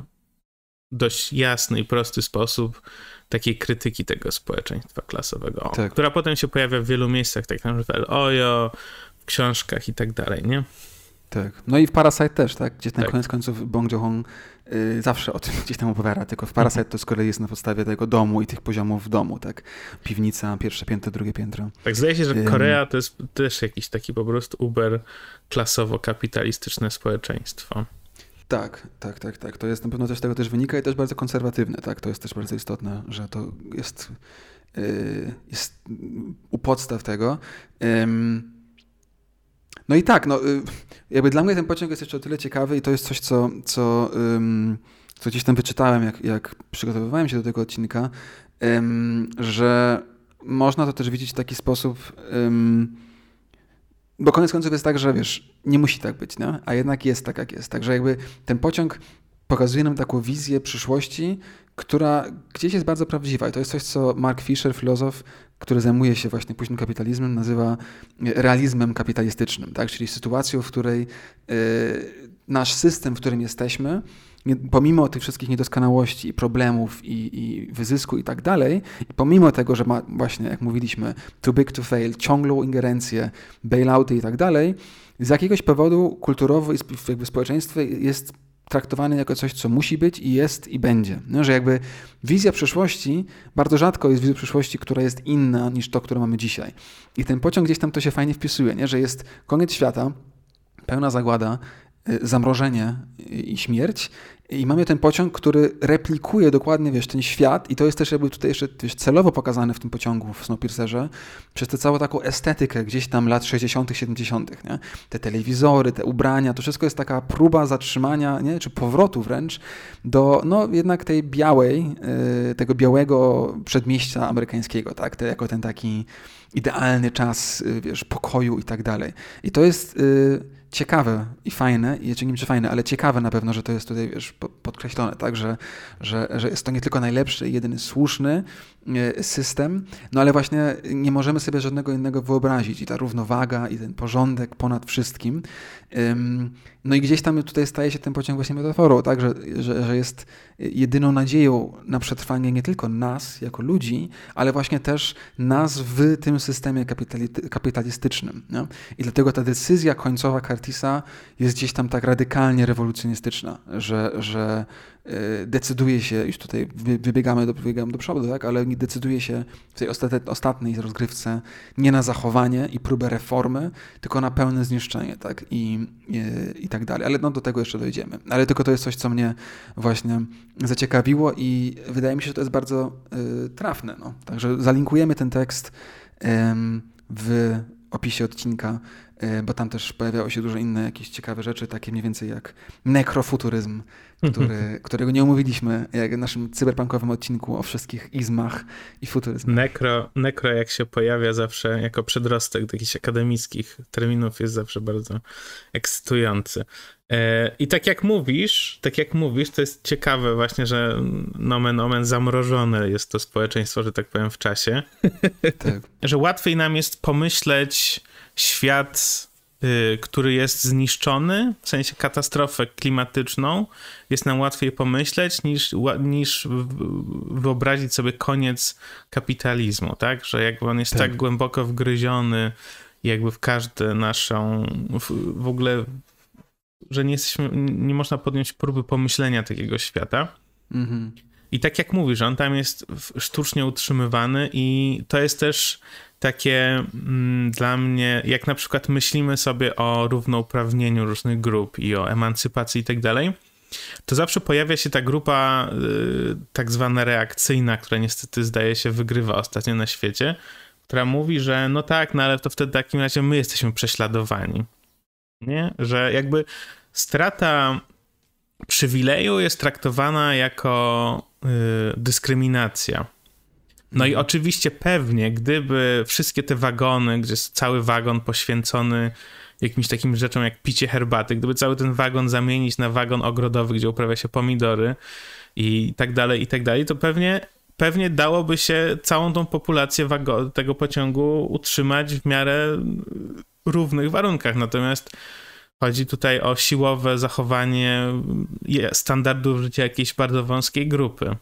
dość jasny i prosty sposób takiej krytyki tego społeczeństwa klasowego, tak. która potem się pojawia w wielu miejscach, tak na przykład Ojo, w książkach i tak dalej, nie? Tak. No i w Parasite też, tak? Gdzie na tak. koniec końców Bong Joon Y, zawsze o tym gdzieś tam opowiada, tylko w Parasite to z kolei jest na podstawie tego domu i tych poziomów w domu, tak? Piwnica, pierwsze piętro, drugie piętro. Tak, zdaje się, że Korea to jest też jakiś taki po prostu uber klasowo-kapitalistyczne społeczeństwo. Tak, tak, tak, tak. To jest na pewno z tego też wynika i też bardzo konserwatywne, tak? To jest też bardzo istotne, że to jest, y, jest u podstaw tego. No i tak, no, y, jakby dla mnie ten pociąg jest jeszcze o tyle ciekawy i to jest coś, co, co, co gdzieś tam wyczytałem, jak, jak przygotowywałem się do tego odcinka, że można to też widzieć w taki sposób, bo koniec końców jest tak, że wiesz, nie musi tak być, nie? a jednak jest tak, jak jest. Także jakby ten pociąg pokazuje nam taką wizję przyszłości, która gdzieś jest bardzo prawdziwa. I to jest coś, co Mark Fisher, filozof, który zajmuje się właśnie późnym kapitalizmem, nazywa realizmem kapitalistycznym, tak? czyli sytuacją, w której y, nasz system, w którym jesteśmy, pomimo tych wszystkich niedoskonałości i problemów i, i wyzysku i tak dalej, i pomimo tego, że ma właśnie, jak mówiliśmy, too big to fail, ciągłą ingerencję, bailouty i tak dalej, z jakiegoś powodu kulturowo i jakby społeczeństwo jest traktowany jako coś, co musi być i jest i będzie. No, że jakby wizja przyszłości bardzo rzadko jest wizją przyszłości, która jest inna niż to, które mamy dzisiaj. I ten pociąg gdzieś tam to się fajnie wpisuje, nie? że jest koniec świata, pełna zagłada, y, zamrożenie i śmierć i mamy ten pociąg, który replikuje dokładnie, wiesz, ten świat i to jest też jakby tutaj jeszcze wiesz, celowo pokazane w tym pociągu w Snowpiercerze, przez tę całą taką estetykę gdzieś tam lat 60., 70., nie? Te telewizory, te ubrania, to wszystko jest taka próba zatrzymania, nie? czy powrotu wręcz do, no jednak tej białej, yy, tego białego przedmieścia amerykańskiego, tak? Te, jako ten taki idealny czas, yy, wiesz, pokoju i tak dalej. I to jest... Yy, ciekawe i fajne, i czy nie czy fajne, ale ciekawe na pewno, że to jest tutaj wiesz, podkreślone, tak, że, że, że jest to nie tylko najlepszy jedyny słuszny system, no ale właśnie nie możemy sobie żadnego innego wyobrazić i ta równowaga i ten porządek ponad wszystkim. No i gdzieś tam tutaj staje się ten pociąg właśnie metaforą, tak, że, że, że jest jedyną nadzieją na przetrwanie nie tylko nas jako ludzi, ale właśnie też nas w tym systemie kapitalistycznym. Nie? I dlatego ta decyzja końcowa Curtisa jest gdzieś tam tak radykalnie rewolucjonistyczna, że, że E, decyduje się, już tutaj wybiegamy do, wybiegamy do przodu, tak? ale decyduje się w tej ostatniej rozgrywce nie na zachowanie i próbę reformy, tylko na pełne zniszczenie tak? I, i, i tak dalej. Ale no, do tego jeszcze dojdziemy. Ale tylko to jest coś, co mnie właśnie zaciekawiło i wydaje mi się, że to jest bardzo y, trafne. No. Także zalinkujemy ten tekst y, w opisie odcinka bo tam też pojawiały się dużo inne jakieś ciekawe rzeczy, takie mniej więcej jak nekrofuturyzm, który, którego nie omówiliśmy jak w naszym cyberpunkowym odcinku o wszystkich izmach i futuryzmie. Nekro, nekro jak się pojawia zawsze jako przedrostek do jakichś akademickich terminów jest zawsze bardzo ekscytujący. E, I tak jak mówisz, tak jak mówisz, to jest ciekawe właśnie, że nomen omen zamrożone jest to społeczeństwo, że tak powiem, w czasie. Tak. że łatwiej nam jest pomyśleć świat, y, który jest zniszczony, w sensie katastrofę klimatyczną, jest nam łatwiej pomyśleć niż, niż wyobrazić sobie koniec kapitalizmu, tak? Że jakby on jest tak, tak głęboko wgryziony jakby w każdą naszą, w, w ogóle, że nie jesteśmy, nie można podjąć próby pomyślenia takiego świata. Mhm. I tak jak mówisz, on tam jest sztucznie utrzymywany i to jest też takie mm, dla mnie, jak na przykład myślimy sobie o równouprawnieniu różnych grup i o emancypacji i tak dalej, to zawsze pojawia się ta grupa y, tak zwana reakcyjna, która niestety zdaje się wygrywa ostatnio na świecie, która mówi, że no tak, no ale to wtedy w takim razie my jesteśmy prześladowani. Nie? Że jakby strata przywileju jest traktowana jako y, dyskryminacja. No i mhm. oczywiście pewnie, gdyby wszystkie te wagony, gdzie jest cały wagon poświęcony jakimś takim rzeczom jak picie herbaty, gdyby cały ten wagon zamienić na wagon ogrodowy, gdzie uprawia się pomidory i tak dalej, i tak dalej, to pewnie, pewnie dałoby się całą tą populację tego pociągu utrzymać w miarę równych warunkach. Natomiast chodzi tutaj o siłowe zachowanie standardów życia jakiejś bardzo wąskiej grupy.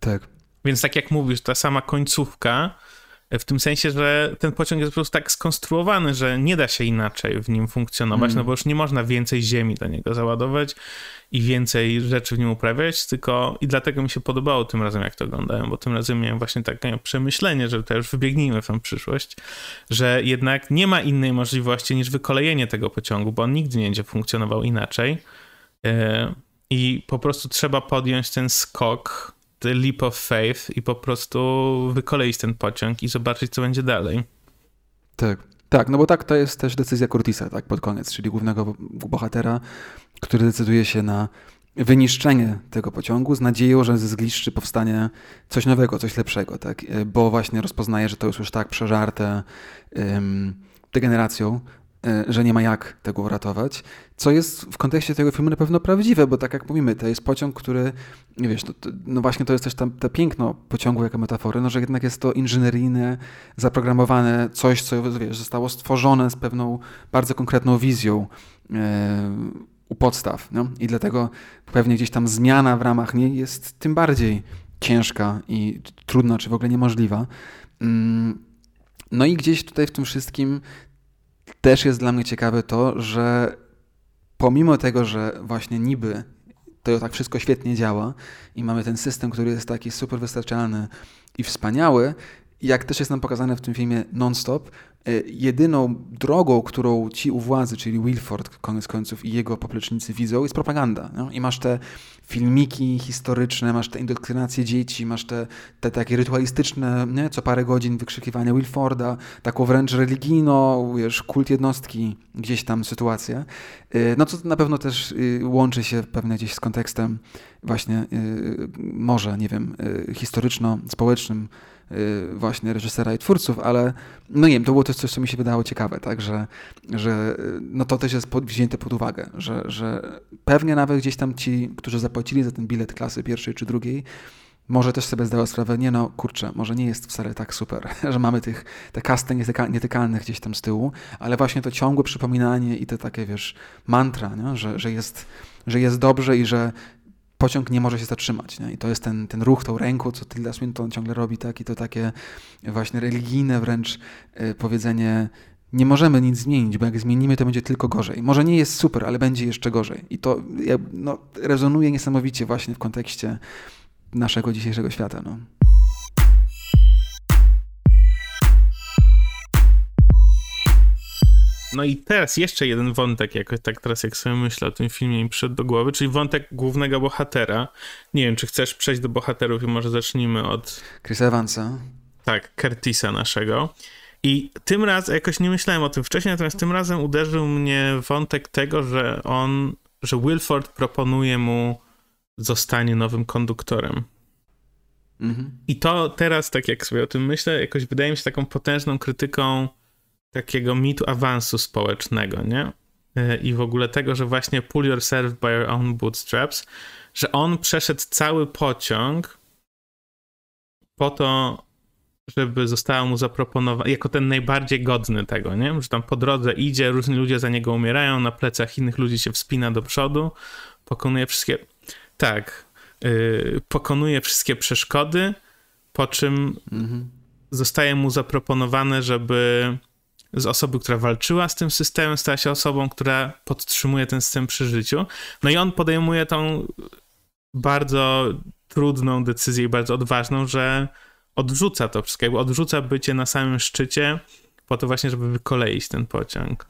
Tak. Więc tak jak mówisz, ta sama końcówka, w tym sensie, że ten pociąg jest po prostu tak skonstruowany, że nie da się inaczej w nim funkcjonować, mm. no bo już nie można więcej ziemi do niego załadować i więcej rzeczy w nim uprawiać, tylko i dlatego mi się podobało tym razem, jak to oglądałem, bo tym razem miałem właśnie takie przemyślenie, że to już wybiegnijmy w tą przyszłość, że jednak nie ma innej możliwości niż wykolejenie tego pociągu, bo on nigdy nie będzie funkcjonował inaczej e, i po prostu trzeba podjąć ten skok leap of faith i po prostu wykoleić ten pociąg i zobaczyć, co będzie dalej. Tak, tak, no bo tak to jest też decyzja Curtisa, tak, pod koniec, czyli głównego bohatera, który decyduje się na wyniszczenie tego pociągu z nadzieją, że ze zgliszczy powstanie coś nowego, coś lepszego, tak, bo właśnie rozpoznaje, że to jest już tak przeżarte um, degeneracją, E, że nie ma jak tego uratować, co jest w kontekście tego filmu na pewno prawdziwe, bo tak jak mówimy, to jest pociąg, który, nie wiesz, no, no właśnie to jest też tam to piękno pociągu jako metafory, no że jednak jest to inżynieryjne, zaprogramowane coś, co wiesz, zostało stworzone z pewną bardzo konkretną wizją e, u podstaw, no? i dlatego pewnie gdzieś tam zmiana w ramach niej jest tym bardziej ciężka i trudna, czy w ogóle niemożliwa. Mm, no i gdzieś tutaj w tym wszystkim też jest dla mnie ciekawe to, że pomimo tego, że właśnie niby to tak wszystko świetnie działa i mamy ten system, który jest taki super wystarczalny i wspaniały, jak też jest nam pokazane w tym filmie non-stop, e, jedyną drogą, którą ci u władzy, czyli Wilford koniec końców i jego poplecznicy widzą, jest propaganda. No? I masz te filmiki historyczne, masz te indoktrynacje dzieci, masz te, te takie rytualistyczne, nie? co parę godzin wykrzykiwania Wilforda, taką wręcz religijną, wiesz, kult jednostki, gdzieś tam sytuację. E, no co na pewno też y, łączy się pewnie gdzieś z kontekstem właśnie y, może, nie wiem, y, historyczno-społecznym, właśnie reżysera i twórców, ale no nie wiem, to było jest coś, co mi się wydało ciekawe, tak, że, że no to też jest wzięte pod uwagę, że, że pewnie nawet gdzieś tam ci, którzy zapłacili za ten bilet klasy pierwszej czy drugiej, może też sobie zdała sprawę, nie no, kurczę, może nie jest wcale tak super, że mamy tych, te kasty nietyka, nietykalnych gdzieś tam z tyłu, ale właśnie to ciągłe przypominanie i te takie, wiesz, mantra, nie? Że, że, jest, że jest dobrze i że pociąg nie może się zatrzymać. Nie? I to jest ten, ten ruch tą ręką, co Tilda Swinton ciągle robi, tak? I to takie właśnie religijne wręcz y, powiedzenie nie możemy nic zmienić, bo jak zmienimy, to będzie tylko gorzej. Może nie jest super, ale będzie jeszcze gorzej. I to no, rezonuje niesamowicie właśnie w kontekście naszego dzisiejszego świata. No. No i teraz jeszcze jeden wątek, jakoś tak teraz jak sobie myślę o tym filmie mi przyszedł do głowy, czyli wątek głównego bohatera. Nie wiem, czy chcesz przejść do bohaterów i może zacznijmy od... Chris Evansa. Tak, Curtisa naszego. I tym razem, jakoś nie myślałem o tym wcześniej, natomiast tym razem uderzył mnie wątek tego, że on, że Wilford proponuje mu zostanie nowym konduktorem. Mhm. I to teraz, tak jak sobie o tym myślę, jakoś wydaje mi się taką potężną krytyką takiego mitu awansu społecznego, nie? E, I w ogóle tego, że właśnie pull yourself by your own bootstraps, że on przeszedł cały pociąg po to, żeby została mu zaproponowana, jako ten najbardziej godny tego, nie? Że tam po drodze idzie, różni ludzie za niego umierają, na plecach innych ludzi się wspina do przodu, pokonuje wszystkie. Tak, yy, pokonuje wszystkie przeszkody, po czym mhm. zostaje mu zaproponowane, żeby z osoby, która walczyła z tym systemem, stała się osobą, która podtrzymuje ten system przy życiu. No i on podejmuje tą bardzo trudną decyzję i bardzo odważną, że odrzuca to wszystko, jakby odrzuca bycie na samym szczycie po to właśnie, żeby wykoleić ten pociąg.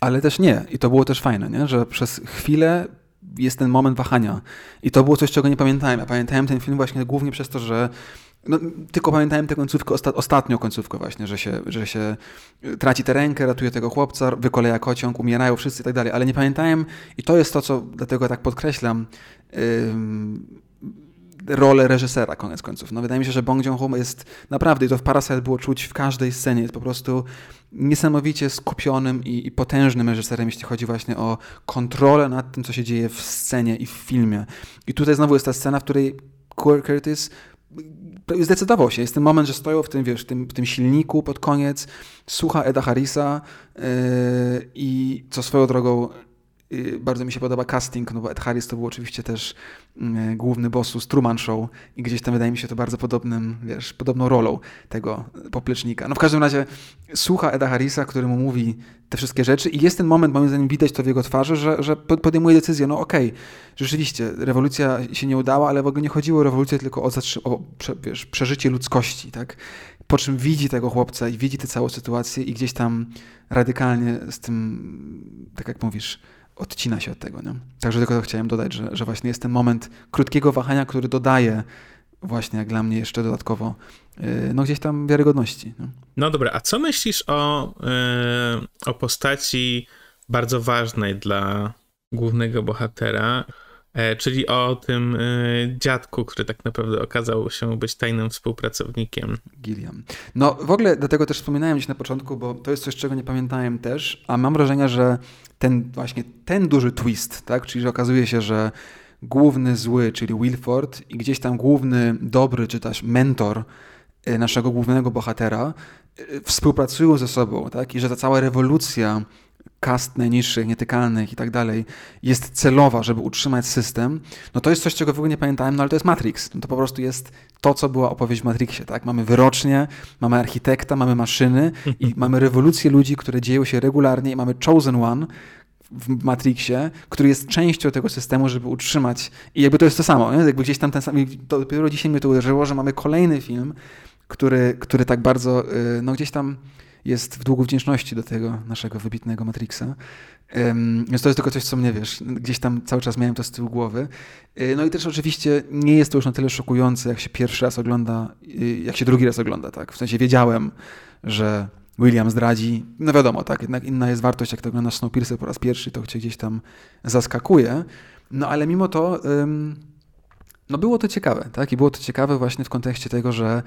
Ale też nie. I to było też fajne, nie? że przez chwilę jest ten moment wahania. I to było coś, czego nie pamiętałem. Ja pamiętałem ten film właśnie głównie przez to, że no, tylko pamiętałem tę końcówkę, osta ostatnią końcówkę właśnie, że się, że się traci tę rękę, ratuje tego chłopca, wykoleja kociąg, umierają wszyscy i tak dalej, ale nie pamiętałem i to jest to, co dlatego tak podkreślam, yy, rolę reżysera koniec końców. No wydaje mi się, że Bong Joon-ho jest naprawdę, i to w Parasite było czuć w każdej scenie, jest po prostu niesamowicie skupionym i, i, potężnym reżyserem, jeśli chodzi właśnie o kontrolę nad tym, co się dzieje w scenie i w filmie. I tutaj znowu jest ta scena, w której Curtis zdecydował się. Jest ten moment, że stoją w tym, wiesz, w tym, w tym silniku pod koniec, słucha Eda Harrisa yy, i co swoją drogą bardzo mi się podoba casting, no bo Ed Harris to był oczywiście też yy, główny bossu z Truman Show i gdzieś tam wydaje mi się to bardzo podobnym, wiesz, podobną rolą tego poplecznika. No w każdym razie słucha Eda Harrisa, który mu mówi te wszystkie rzeczy i jest ten moment, moim zdaniem widać to w jego twarzy, że, że podejmuje decyzję, no okej, okay, rzeczywiście, rewolucja się nie udała, ale w ogóle nie chodziło o rewolucję, tylko o, o prze, wiesz, przeżycie ludzkości, tak? Po czym widzi tego chłopca i widzi tę całą sytuację i gdzieś tam radykalnie z tym, tak jak mówisz, odcina się od tego, nie? Także tylko to chciałem dodać, że, że właśnie jest ten moment krótkiego wahania, który dodaje właśnie jak dla mnie jeszcze dodatkowo y, no gdzieś tam wiarygodności. No, no dobra, a co myślisz o, yy, o postaci bardzo ważnej dla głównego bohatera, czyli o tym y, dziadku, który tak naprawdę okazał się być tajnym współpracownikiem. Gilliam. No w ogóle dlatego też wspominałem dziś na początku, bo to jest coś, czego nie pamiętałem też, a mam wrażenie, że ten właśnie ten duży twist, tak, czyli że okazuje się, że główny zły, czyli Wilford i gdzieś tam główny dobry, czy też mentor e, naszego głównego bohatera e, współpracują ze sobą, tak? I że ta cała rewolucja kast najniższych, nietykalnych i tak dalej jest celowa, żeby utrzymać system, no to jest coś, czego w ogóle nie pamiętałem, no ale to jest Matrix. No to po prostu jest to, co była opowieść w Matrixie, tak? Mamy wyrocznie, mamy architekta, mamy maszyny i mamy rewolucję ludzi, które dzieją się regularnie i mamy Chosen One, w Matrixie, który jest częścią tego systemu, żeby utrzymać. I jakby to jest to samo, nie? jakby gdzieś tam ten sam. To dopiero dzisiaj mnie to uderzyło, że mamy kolejny film, który, który tak bardzo, y, no gdzieś tam jest w długu wdzięczności do tego naszego wybitnego Matrixa. Więc to jest tylko coś, co mnie, wiesz, gdzieś tam cały czas miałem to z tyłu głowy. Y, no i też oczywiście nie jest to już na tyle szokujące, jak się pierwszy raz ogląda, y, jak się drugi raz ogląda, tak? W sensie wiedziałem, że William zdradzi. No wiadomo, tak, jednak inna jest wartość, jak to oglądasz Snowpiercer po raz pierwszy, to cię gdzieś tam zaskakuje. No ale mimo to No było to ciekawe, tak? I było to ciekawe właśnie w kontekście tego, że,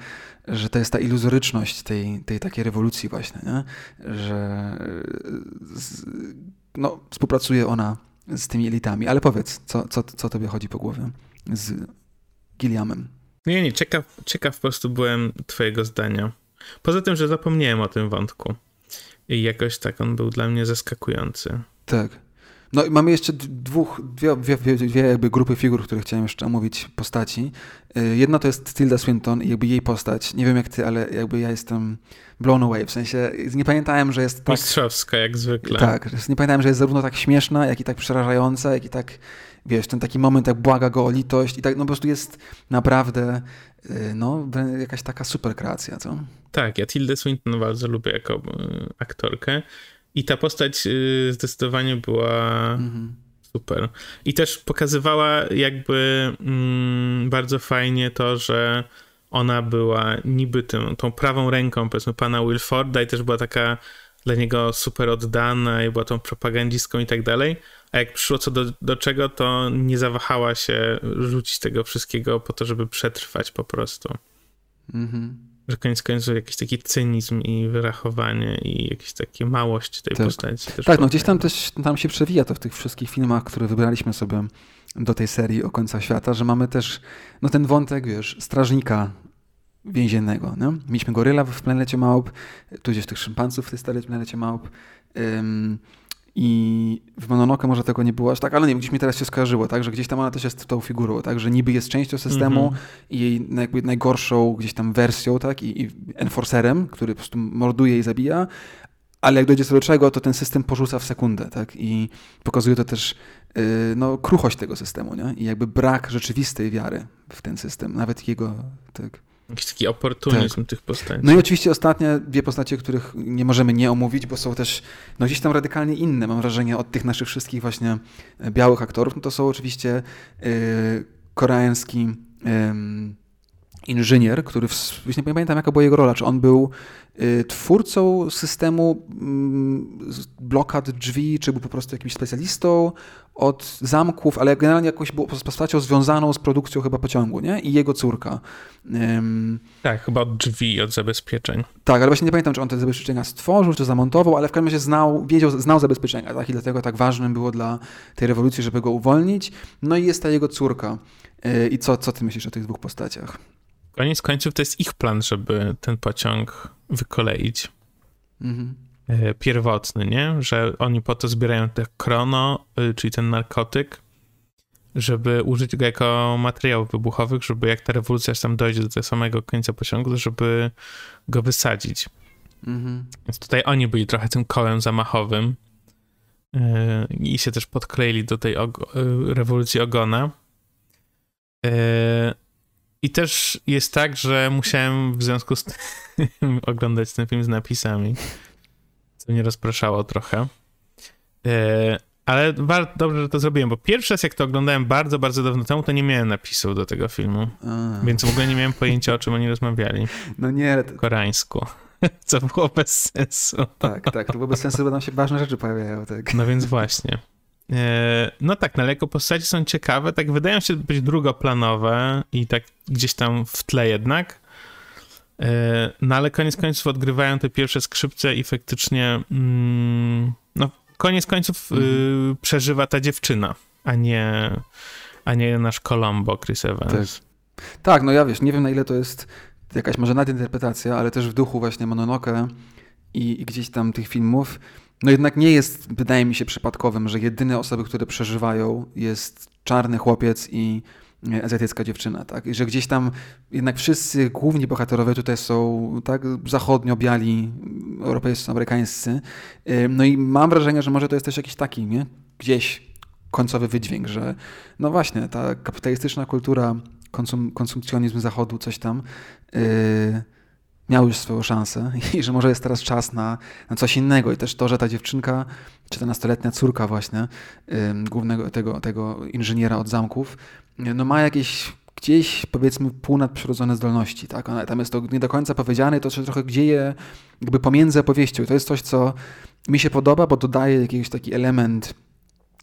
że to jest ta iluzoryczność tej, tej takiej rewolucji właśnie, nie? że z, no, współpracuje ona z tymi elitami. Ale powiedz, co, co, co tobie chodzi po głowie z Gilliamem? Nie, nie, ciekaw, ciekaw po prostu byłem twojego zdania. Poza tym, że zapomniałem o tym wątku. I jakoś tak on był dla mnie zaskakujący. Tak. No i mamy jeszcze dwóch, dwie, dwie, dwie, jakby grupy figur, które chciałem jeszcze omówić, postaci. Y, jedna to jest Tilda Swinton i jakby jej postać. Nie wiem jak ty, ale jakby ja jestem blown away. W sensie nie pamiętałem, że jest tak... Mistrzowska jak zwykle. Tak, nie pamiętałem, że jest zarówno tak śmieszna, jak i tak przerażająca, jak i tak, wiesz, ten taki moment, jak błaga go o litość i tak, no po prostu jest naprawdę, y, no, jakaś taka super kreacja, co? Tak, ja Tildę Swinton bardzo lubię jako y, aktorkę. I ta postać y, zdecydowanie była mhm. super. I też pokazywała jakby mm, bardzo fajnie to, że ona była niby tym, tą prawą ręką, powiedzmy, pana Wilforda i też była taka dla niego super oddana i była tą propagandzistką i tak dalej. A jak przyszło co do, do czego, to nie zawahała się rzucić tego wszystkiego po to, żeby przetrwać po prostu. Mhm że koniec końców jakiś taki cynizm i wyrachowanie i jakieś takie małość tej tak. postaci. tak, no gdzieś tam też tam się przewija to w tych wszystkich filmach, które wybraliśmy sobie do tej serii o końca świata, że mamy też no ten wątek, wiesz, strażnika więziennego. Nie? Mieliśmy goryla w planecie małp, tudzież tych szympansów w tej starej planecie małp. Um, i w Mononoke może tego nie było aż tak, ale nie gdzieś mi teraz się skojarzyło, tak, że gdzieś tam ona też jest tą figurą, tak, że niby jest częścią systemu mm -hmm. i jej jakby najgorszą gdzieś tam wersją, tak, i, i enforcerem, który po prostu morduje i zabija, ale jak dojdzie co do czego, to ten system porzuca w sekundę, tak, i pokazuje to też yy, no, kruchość tego systemu, nie, i jakby brak rzeczywistej wiary w ten system, nawet jego, tak. Jakiś taki oportunizm tak. tych postaci. No i oczywiście ostatnie dwie postacie, których nie możemy nie omówić, bo są też no gdzieś tam radykalnie inne, mam wrażenie, od tych naszych wszystkich właśnie e, białych aktorów. No to są oczywiście yy, koreański yy, inżynier, który, w, już nie pamiętam jaka była jego rola, czy on był twórcą systemu y, blokad drzwi, czy był po prostu jakimś specjalistą od zamków, ale generalnie jakoś był postacią związaną z produkcją chyba pociągu, nie? I jego córka. Tak, chyba od drzwi, od zabezpieczeń. Tak, ale właśnie nie pamiętam, czy on te zabezpieczenia stworzył, czy zamontował, ale w każdym razie znał, wiedział, znał zabezpieczenia, tak? I dlatego tak ważnym było dla tej rewolucji, żeby go uwolnić. No i jest ta jego córka. Yy, I co, co ty myślisz o tych dwóch postaciach? Koniec końców to jest ich plan, żeby ten pociąg wykoleić. Mhm. E, pierwotny, nie? Że oni po to zbierają te krono, y, czyli ten narkotyk, żeby użyć go jako materiałów wybuchowych, żeby jak ta rewolucja tam dojdzie do tego samego końca pociągu, żeby go wysadzić. Mhm. Więc tutaj oni byli trochę tym kołem zamachowym e, i się też podkleili do tej y, rewolucji ogona. E, i też jest tak, że musiałem w związku z tym oglądać ten film z napisami, co mnie rozpraszało trochę. E, ale bardzo dobrze, że to zrobiłem, bo pierwszy raz jak to oglądałem bardzo, bardzo dawno temu, to nie miałem napisów do tego filmu. A. Więc w ogóle nie miałem pojęcia, o czym oni rozmawiali. No nie. To... Koreańsku. Co było bez sensu. Tak, tak, to było bez sensu, bo tam się ważne rzeczy pojawiają. Tak. No więc właśnie. E, no tak, na no jako postaci są ciekawe, tak wydają się być drugoplanowe i tak gdzieś tam w tle jednak. E, no ale koniec końców odgrywają te pierwsze skrzypce i faktycznie mm, no koniec końców y, przeżywa ta dziewczyna, a nie, a nie nasz Colombo, Chris Evans. Tak. tak, no ja wiesz, nie wiem na ile to jest jakaś może nadinterpretacja, ale też w duchu właśnie Mononoke i, i gdzieś tam tych filmów no jednak nie jest, wydaje mi się, przypadkowym, że jedyne osoby, które przeżywają, jest czarny chłopiec i e, azjatycka dziewczyna, tak? I że gdzieś tam jednak wszyscy główni bohaterowie tutaj są tak zachodnio-biali, europejscy, amerykańscy. E, no i mam wrażenie, że może to jest też jakiś taki, nie? Gdzieś końcowy wydźwięk, że no właśnie, ta kapitalistyczna kultura, konsum, konsumpcjonizm zachodu, coś tam, yy, miał już swoją szansę i że może jest teraz czas na, na coś innego. I też to, że ta dziewczynka, czy ta nastoletnia córka właśnie głównego tego, tego inżyniera od zamków, no ma jakieś gdzieś powiedzmy półnadprzyrodzone zdolności, tak? Ona, tam jest to nie do końca powiedziane, to się trochę dzieje jakby pomiędzy opowieścią. To jest coś, co mi się podoba, bo dodaje jakiś taki element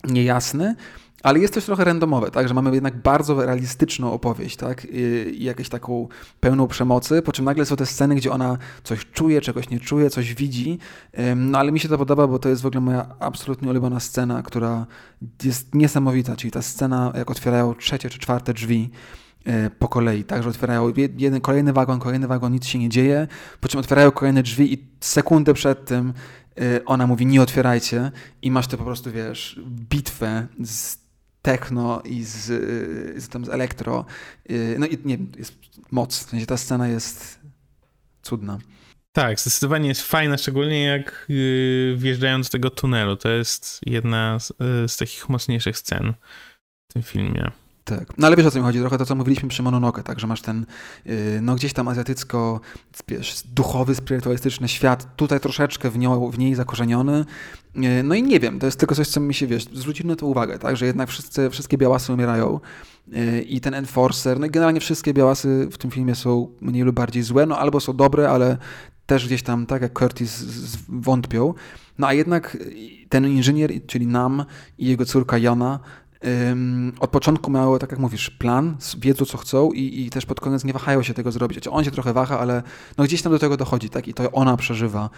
niejasny, ale jest też trochę randomowe, tak, że mamy jednak bardzo realistyczną opowieść, tak, i jakąś taką pełną przemocy, po czym nagle są te sceny, gdzie ona coś czuje, czegoś nie czuje, coś widzi, no ale mi się to podoba, bo to jest w ogóle moja absolutnie ulubiona scena, która jest niesamowita, czyli ta scena, jak otwierają trzecie czy czwarte drzwi, e, po kolei, tak, że otwierają jeden, kolejny wagon, kolejny wagon, nic się nie dzieje, po czym otwierają kolejne drzwi i sekundę przed tym e, ona mówi nie otwierajcie i masz to po prostu, wiesz, bitwę z techno i z, z, tam z elektro. Y, no i nie jest moc. W sensie ta scena jest cudna. Tak, zdecydowanie jest fajna, szczególnie jak yy, wjeżdżając do tego tunelu. To jest jedna z, yy, z takich mocniejszych scen w tym filmie. Tak. No ale wiesz o co mi chodzi, trochę to co mówiliśmy przy Mononoke, tak, że masz ten y, no gdzieś tam azjatycko, wiesz, duchowy, spirytualistyczny świat, tutaj troszeczkę w, nią, w niej zakorzeniony. Y, no i nie wiem, to jest tylko coś, co mi się, wiesz, zwrócili na to uwagę, tak, że jednak wszyscy, wszystkie białasy umierają y, i ten enforcer, no i generalnie wszystkie białasy w tym filmie są mniej lub bardziej złe, no albo są dobre, ale też gdzieś tam, tak jak Curtis, wątpią. No a jednak ten inżynier, czyli Nam i jego córka Jana, od początku miały, tak jak mówisz, plan, wiedzą co chcą i, i, też pod koniec nie wahają się tego zrobić. Znaczy on się trochę waha, ale no gdzieś tam do tego dochodzi, tak? I to ona przeżywa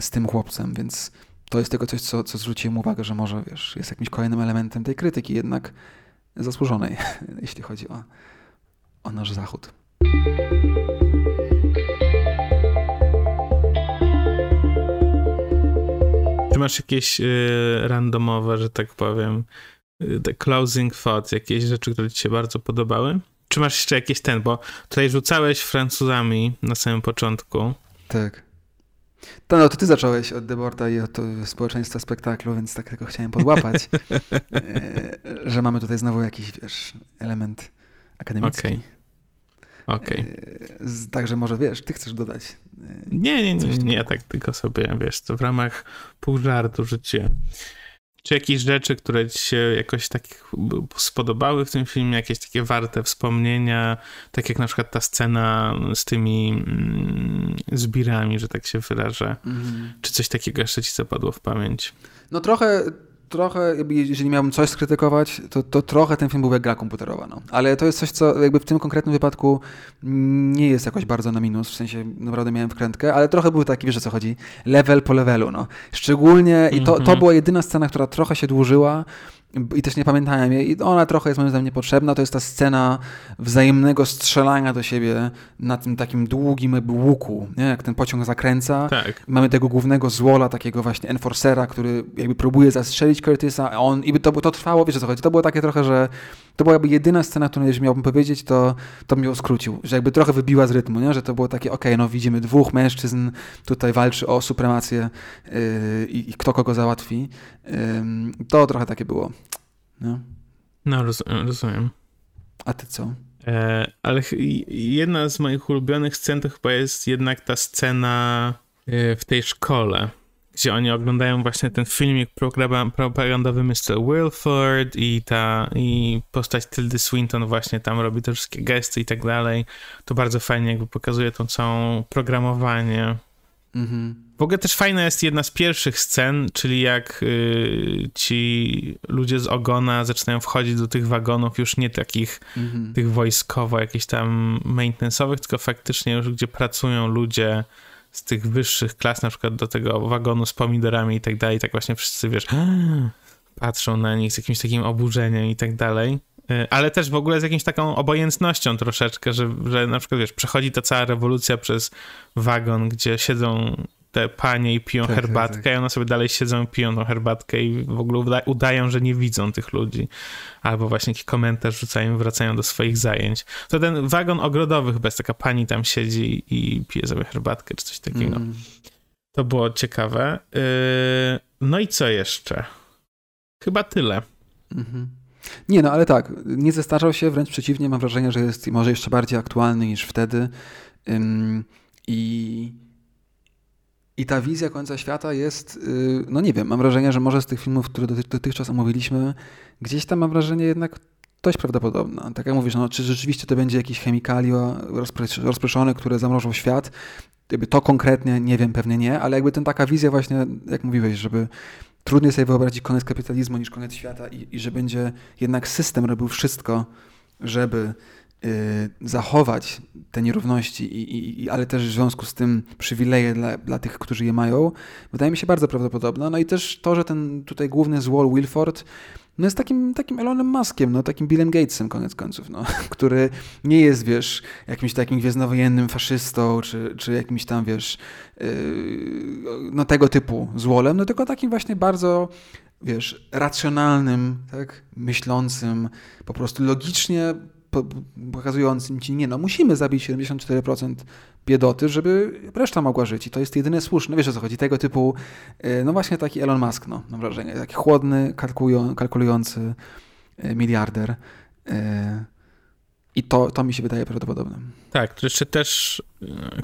z tym chłopcem, więc to jest tego coś, co, co zwróciłem uwagę, że może, wiesz, jest jakimś kolejnym elementem tej krytyki, jednak zasłużonej, jeśli chodzi o, o nasz zachód. Czy masz jakieś y, randomowe, że tak powiem, the closing thoughts, jakieś rzeczy, które ci się bardzo podobały? Czy masz jeszcze jakieś ten, bo tutaj rzucałeś Francuzami na samym początku. Tak. To, no, to ty zacząłeś od Deborta i od społeczeństwa spektaklu, więc tak tylko chciałem podłapać, e, że mamy tutaj znowu jakiś, wiesz, element akademicki. Okej. Okay. okay. Także może, wiesz, ty chcesz dodać. Nie, nie, nie, nie, ja tak tylko sobie, wiesz, to w ramach pół żartu życie. Czy jakieś rzeczy, które ci się jakoś tak spodobały w tym filmie, jakieś takie warte wspomnienia, tak jak na przykład ta scena z tymi mm, zbirami, że tak się wyrażę. Mm. Czy coś takiego jeszcze ci zapadło w pamięć? No trochę trochę, jeżeli miałbym coś skrytykować, to, to trochę ten film był jak gra komputerowa. No. Ale to jest coś, co jakby w tym konkretnym wypadku nie jest jakoś bardzo na minus, w sensie naprawdę miałem wkrętkę, ale trochę był taki, wiesz o co chodzi, level po levelu. No. Szczególnie, i to, to mhm. była jedyna scena, która trochę się dłużyła, i też nie pamiętałem jej. I ona trochę jest moim zdaniem niepotrzebna. To jest ta scena wzajemnego strzelania do siebie na tym takim długim łuku, nie? jak ten pociąg zakręca. Tak. Mamy tego głównego złola, takiego właśnie enforcera, który jakby próbuje zastrzelić Curtisa, a on, i to, to trwało, wiesz o co chodzi, to było takie trochę, że to była jakby jedyna scena, którą jeśli miałbym powiedzieć, to, to mnie skrócił, że jakby trochę wybiła z rytmu, nie? że to było takie, okej, okay, no widzimy dwóch mężczyzn, tutaj walczy o supremację yy, i kto kogo załatwi. Yy, to trochę takie było. No, no rozumiem. A ty co? E, ale jedna z moich ulubionych scen to chyba jest jednak ta scena e, w tej szkole gdzie oni oglądają właśnie ten filmik propagandowy Mr. Wilford i ta i postać Tildy Swinton właśnie tam robi te wszystkie gesty i tak dalej. To bardzo fajnie jakby pokazuje to całą programowanie. Mhm. W ogóle też fajna jest jedna z pierwszych scen, czyli jak y, ci ludzie z ogona zaczynają wchodzić do tych wagonów już nie takich mhm. tych wojskowo, jakichś tam maintenance'owych, tylko faktycznie już gdzie pracują ludzie z tych wyższych klas, na przykład do tego wagonu z pomidorami i tak dalej, tak właśnie wszyscy, wiesz, patrzą na nich z jakimś takim oburzeniem i tak dalej. Y, ale też w ogóle z jakimś taką obojętnością troszeczkę, że, że na przykład, wiesz, przechodzi ta cała rewolucja przez wagon, gdzie siedzą te panie i piją tak, tak herbatkę, tak, tak. i one sobie dalej siedzą i piją tą herbatkę i w ogóle uda udają, że nie widzą tych ludzi. Albo właśnie jakiś komentarz rzucają, wracają do swoich zajęć. To ten wagon ogrodowy chyba jest taka pani tam siedzi i pije sobie herbatkę czy coś takiego. Mm. To było ciekawe. Yy, no i co jeszcze? Chyba tyle. -hmm. Nie, no ale tak, nie zestarzał się, wręcz przeciwnie, mam wrażenie, że jest może jeszcze bardziej aktualny niż wtedy. I i ta wizja końca świata jest, y, no nie wiem, mam wrażenie, że może z tych filmów, które dotychczas omówiliśmy, gdzieś tam mam wrażenie jednak dość prawdopodobna. Tak jak mówisz, no, czy rzeczywiście to będzie jakieś chemikalio rozproszone, które zamrożą świat? Jakby to konkretnie, nie wiem, pewnie nie, ale jakby ten taka wizja właśnie, jak mówiłeś, żeby trudniej sobie wyobrazić koniec kapitalizmu niż koniec świata i, i że będzie jednak system robił wszystko, żeby zachować te nierówności, i, i, ale też w związku z tym przywileje dla, dla tych, którzy je mają, wydaje mi się bardzo prawdopodobne. No i też to, że ten tutaj główny złol Wilford no jest takim, takim Elonem Muskiem, no takim Billem Gatesem koniec końców, no, który nie jest, wiesz, jakimś takim gwiezdnowojennym faszystą, czy, czy jakimś tam, wiesz, yy, no tego typu złolem, no tylko takim właśnie bardzo, wiesz, racjonalnym, tak, myślącym, po prostu logicznie pokazującym ci, nie no, musimy zabić 74% biedoty, żeby reszta mogła żyć i to jest jedyne słuszne. Wiesz o co chodzi? Tego typu, e, no właśnie taki Elon Musk, no, mam wrażenie. Taki chłodny, kalkulujący e, miliarder. E, I to, to mi się wydaje prawdopodobne. Tak, który jeszcze też,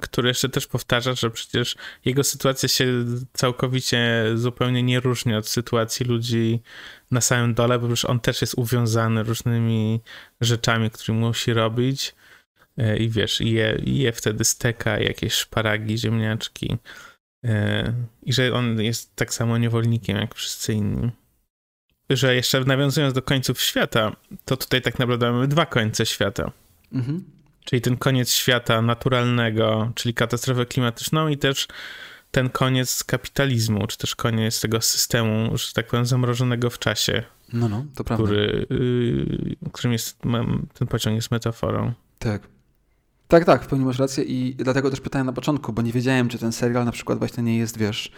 który jeszcze też powtarza, że przecież jego sytuacja się całkowicie zupełnie nie różni od sytuacji ludzi na samym dole, bo już on też jest uwiązany różnymi rzeczami, które musi robić E, i wiesz, je, je wtedy steka jakieś szparagi, ziemniaczki e, i że on jest tak samo niewolnikiem jak wszyscy inni. Że jeszcze nawiązując do końców świata, to tutaj tak naprawdę mamy dwa końce świata. Mhm. Czyli ten koniec świata naturalnego, czyli katastrofę klimatyczną i też ten koniec kapitalizmu, czy też koniec tego systemu, że tak powiem, zamrożonego w czasie. No, no, to prawda. Który, y, którym jest, ten pociąg jest metaforą. Tak. Tak, tak, w pełni masz rację i dlatego też pytałem na początku, bo nie wiedziałem, czy ten serial na przykład właśnie nie jest, wiesz,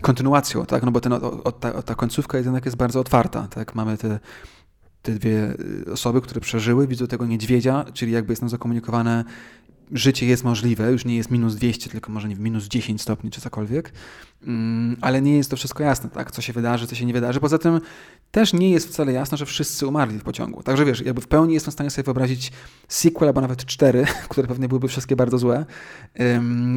kontynuacją, tak, no bo ten, o, o, ta, ta końcówka jednak jest bardzo otwarta, tak, mamy te, te dwie y, osoby, które przeżyły, widzą tego niedźwiedzia, czyli jakby jest nam zakomunikowane, życie jest możliwe, już nie jest minus 200, tylko może nie minus 10 stopni czy cokolwiek, mm, ale nie jest to wszystko jasne, tak, co się wydarzy, co się nie wydarzy. Poza tym też nie jest wcale jasne, że wszyscy umarli w pociągu. Także wiesz, jakby w pełni jestem w stanie sobie wyobrazić sequel, albo nawet cztery, które pewnie byłyby wszystkie bardzo złe,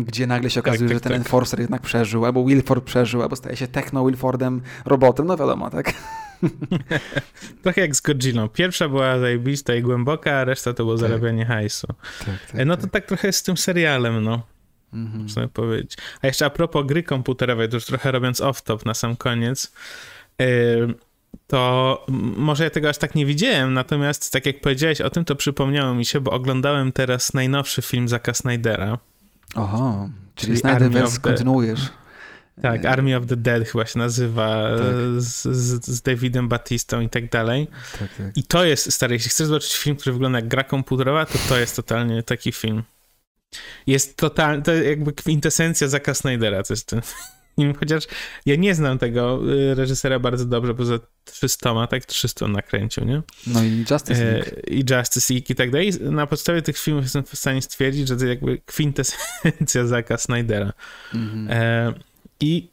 gdzie nagle się okazuje, tak, tak, że ten tak. Enforcer jednak przeżył, albo Wilford przeżył, albo staje się techno Wilfordem robotem, no wiadomo, tak? Trochę jak z Godzilla. Pierwsza była zajebista i głęboka, a reszta to było tak. zarabianie hajsu. Tak, tak, e, no to tak. tak trochę jest z tym serialem, no. Mhm. Można powiedzieć. A jeszcze a propos gry komputerowej, to już trochę robiąc off-top na sam koniec, to może ja tego aż tak nie widziałem, natomiast tak jak powiedziałeś o tym, to przypomniało mi się, bo oglądałem teraz najnowszy film Zaka Snydera. Oho, czyli, czyli Snyderverse kontynuujesz. Tak, Army of the Dead chyba się nazywa, tak. z, z, z, Davidem Batistą i tak dalej. Tak, tak. I to jest, stary, jeśli chcesz zobaczyć film, który wygląda jak gra komputerowa, to to jest totalnie taki film. Jest totalnie, to jakby kwintesencja Zaka Snydera, to jest ten film, chociaż ja nie znam tego y, reżysera bardzo dobrze, poza 300, tak? 300 nakręcił, nie? No i Justice e, League. E, I Justice League i tak dalej. Na podstawie tych filmów jestem w stanie stwierdzić, że to jakby kwintesencja Zaka Snydera. -hmm. e, I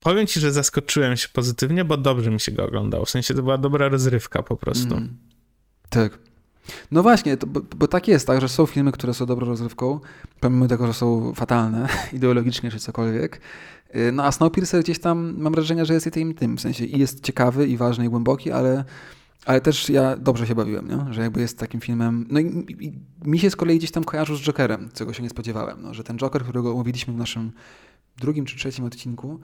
powiem ci, że zaskoczyłem się pozytywnie, bo dobrze mi się go oglądało. W sensie to była dobra rozrywka po prostu. Mm. Tak. No właśnie, to, bo, bo, tak jest, tak, że są filmy, które są dobrą rozrywką, pomimo tego, że są fatalne ideologicznie czy cokolwiek. Y, no a Snowpiercer gdzieś tam mam wrażenie, że jest i tym, tym, w sensie i jest ciekawy, i ważny, i głęboki, ale, ale też ja dobrze się bawiłem, nie? że jakby jest takim filmem, no i, i, mi się z kolei gdzieś tam kojarzył z Jokerem, czego się nie spodziewałem, no, że ten Joker, którego omówiliśmy w naszym drugim czy trzecim odcinku,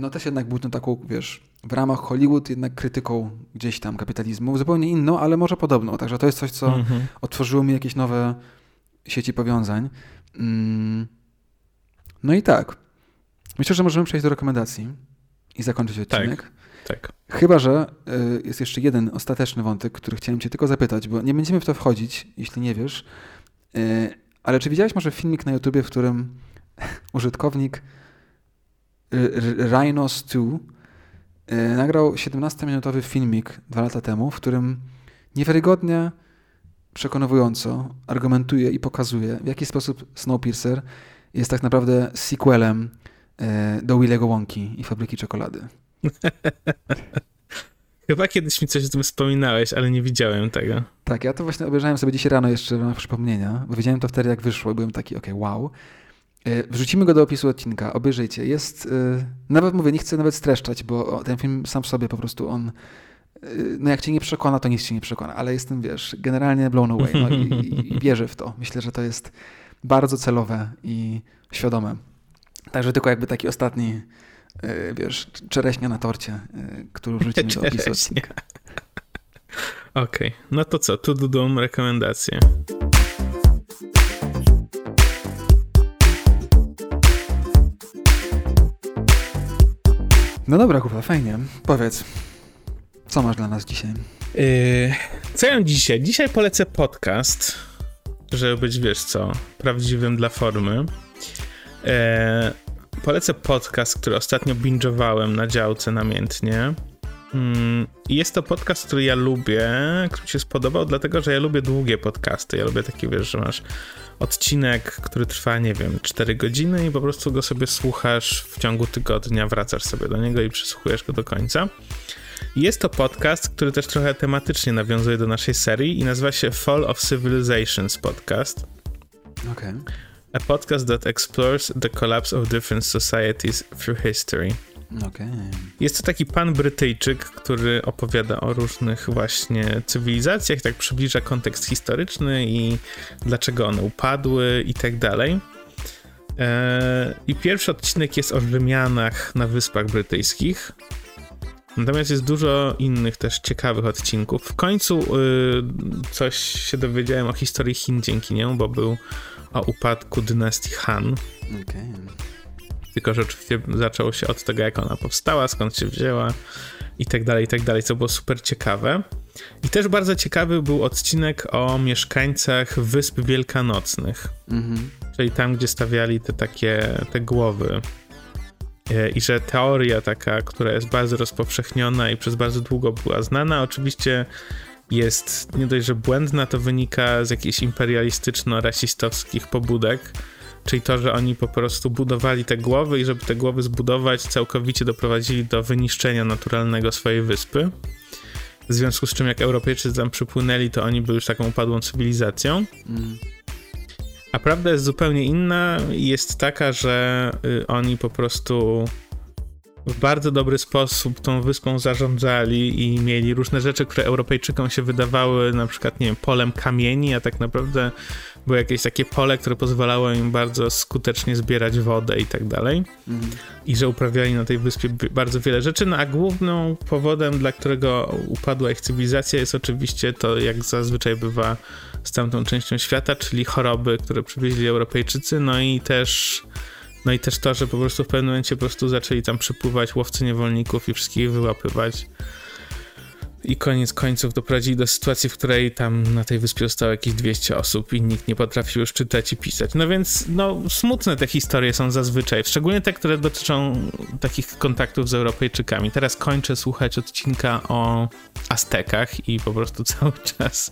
no też jednak był ten taką, wiesz, w ramach Hollywood jednak krytyką gdzieś tam kapitalizmu, zupełnie inną, ale może podobną. Także to jest coś, co mhm. otworzyło mi jakieś nowe sieci powiązań. Mm. No i tak. Myślę, że możemy przejść do rekomendacji i zakończyć odcinek. Tak. tak. Chyba, że y, jest jeszcze jeden ostateczny wątek, który chciałem cię tylko zapytać, bo nie będziemy w to wchodzić, jeśli nie wiesz. Y, ale czy widziałeś może filmik na YouTubie, w którym użytkownik Rhinos 2 e, nagrał 17-minutowy filmik dwa lata temu, w którym niewiarygodnie przekonująco argumentuje i pokazuje, w jaki sposób Snowpiercer jest tak naprawdę sequelem e, do Willy'ego Wonki i Fabryki Czekolady. Chyba kiedyś mi coś o tym wspominałeś, ale nie widziałem tego. Tak, ja to właśnie obejrzałem sobie dzisiaj rano jeszcze na przypomnienia, bo widziałem to wtedy, jak wyszło i byłem taki, okej, okay, wow. E, wrzucimy go do opisu odcinka, obejrzyjcie. Jest, e, nawet mówię, nie chcę nawet streszczać, bo ten film sam w sobie po prostu on, e, no jak cię nie przekona, to nic cię nie przekona, ale jestem, wiesz, generalnie blown away no i, i, i wierzę w to. Myślę, że to jest bardzo celowe i świadome. Także tylko jakby taki ostatni, wiesz, czereśnia na torcie, który wrzucimy do opisu odcinka. Okej, okay. no to co, tu dodam rekomendacje. No dobra, Kuba, fajnie. Powiedz, co masz dla nas dzisiaj? Yy, co ja dzisiaj? Dzisiaj polecę podcast, żeby być, wiesz co, prawdziwym dla formy. Yy, polecę podcast, który ostatnio binge'owałem na działce namiętnie. Mm, jest to podcast, który ja lubię, który mi się spodobał, dlatego że ja lubię długie podcasty. Ja lubię takie, wiesz, że masz odcinek, który trwa, nie wiem, 4 godziny i po prostu go sobie słuchasz w ciągu tygodnia, wracasz sobie do niego i przysłuchujesz go do końca. Jest to podcast, który też trochę tematycznie nawiązuje do naszej serii i nazywa się Fall of Civilizations Podcast. Okay. A podcast that explores the collapse of different societies through history. Okay. Jest to taki pan Brytyjczyk, który opowiada o różnych właśnie cywilizacjach, tak przybliża kontekst historyczny i dlaczego one upadły i tak dalej. E, I pierwszy odcinek jest o Rzymianach na Wyspach Brytyjskich. Natomiast jest dużo innych też ciekawych odcinków. W końcu y, coś się dowiedziałem o historii Chin dzięki niemu, bo był o upadku dynastii Han. Okay. Tylko, że oczywiście zaczęło się od tego, jak ona powstała, skąd się wzięła i tak dalej, i tak dalej, co było super ciekawe. I też bardzo ciekawy był odcinek o mieszkańcach Wysp Wielkanocnych. Mhm. Czyli tam, gdzie stawiali te takie, te głowy. E, I że teoria taka, która jest bardzo rozpowszechniona i przez bardzo długo była znana, oczywiście jest nie dość, że błędna, to wynika z jakichś imperialistyczno-rasistowskich pobudek, czyli to, że oni po prostu budowali te głowy i żeby te głowy zbudować, całkowicie doprowadzili do wyniszczenia naturalnego swojej wyspy. W związku z czym, jak Europejczycy tam przypłynęli, to oni byli już taką upadłą cywilizacją. Mm. A prawda jest zupełnie inna i jest taka, że y, oni po prostu w bardzo dobry sposób tą wyspą zarządzali i mieli różne rzeczy, które Europejczykom się wydawały na przykład, nie wiem, polem kamieni, a tak naprawdę było jakieś takie pole, które pozwalało im bardzo skutecznie zbierać wodę i tak dalej. I że uprawiali na tej wyspie bardzo wiele rzeczy, no a główną powodem, dla którego upadła ich cywilizacja jest oczywiście to, jak zazwyczaj bywa z tamtą częścią świata, czyli choroby, które przywieźli Europejczycy, no i też no i też to, że po prostu w pewnym momencie po prostu zaczęli tam przypływać łowcy niewolników i wszystkich wyłapywać. I koniec końców doprowadzili do sytuacji, w której tam na tej wyspie zostało jakieś 200 osób i nikt nie potrafił już czytać i pisać. No więc, no, smutne te historie są zazwyczaj, szczególnie te, które dotyczą takich kontaktów z Europejczykami. Teraz kończę słuchać odcinka o Aztekach i po prostu cały czas,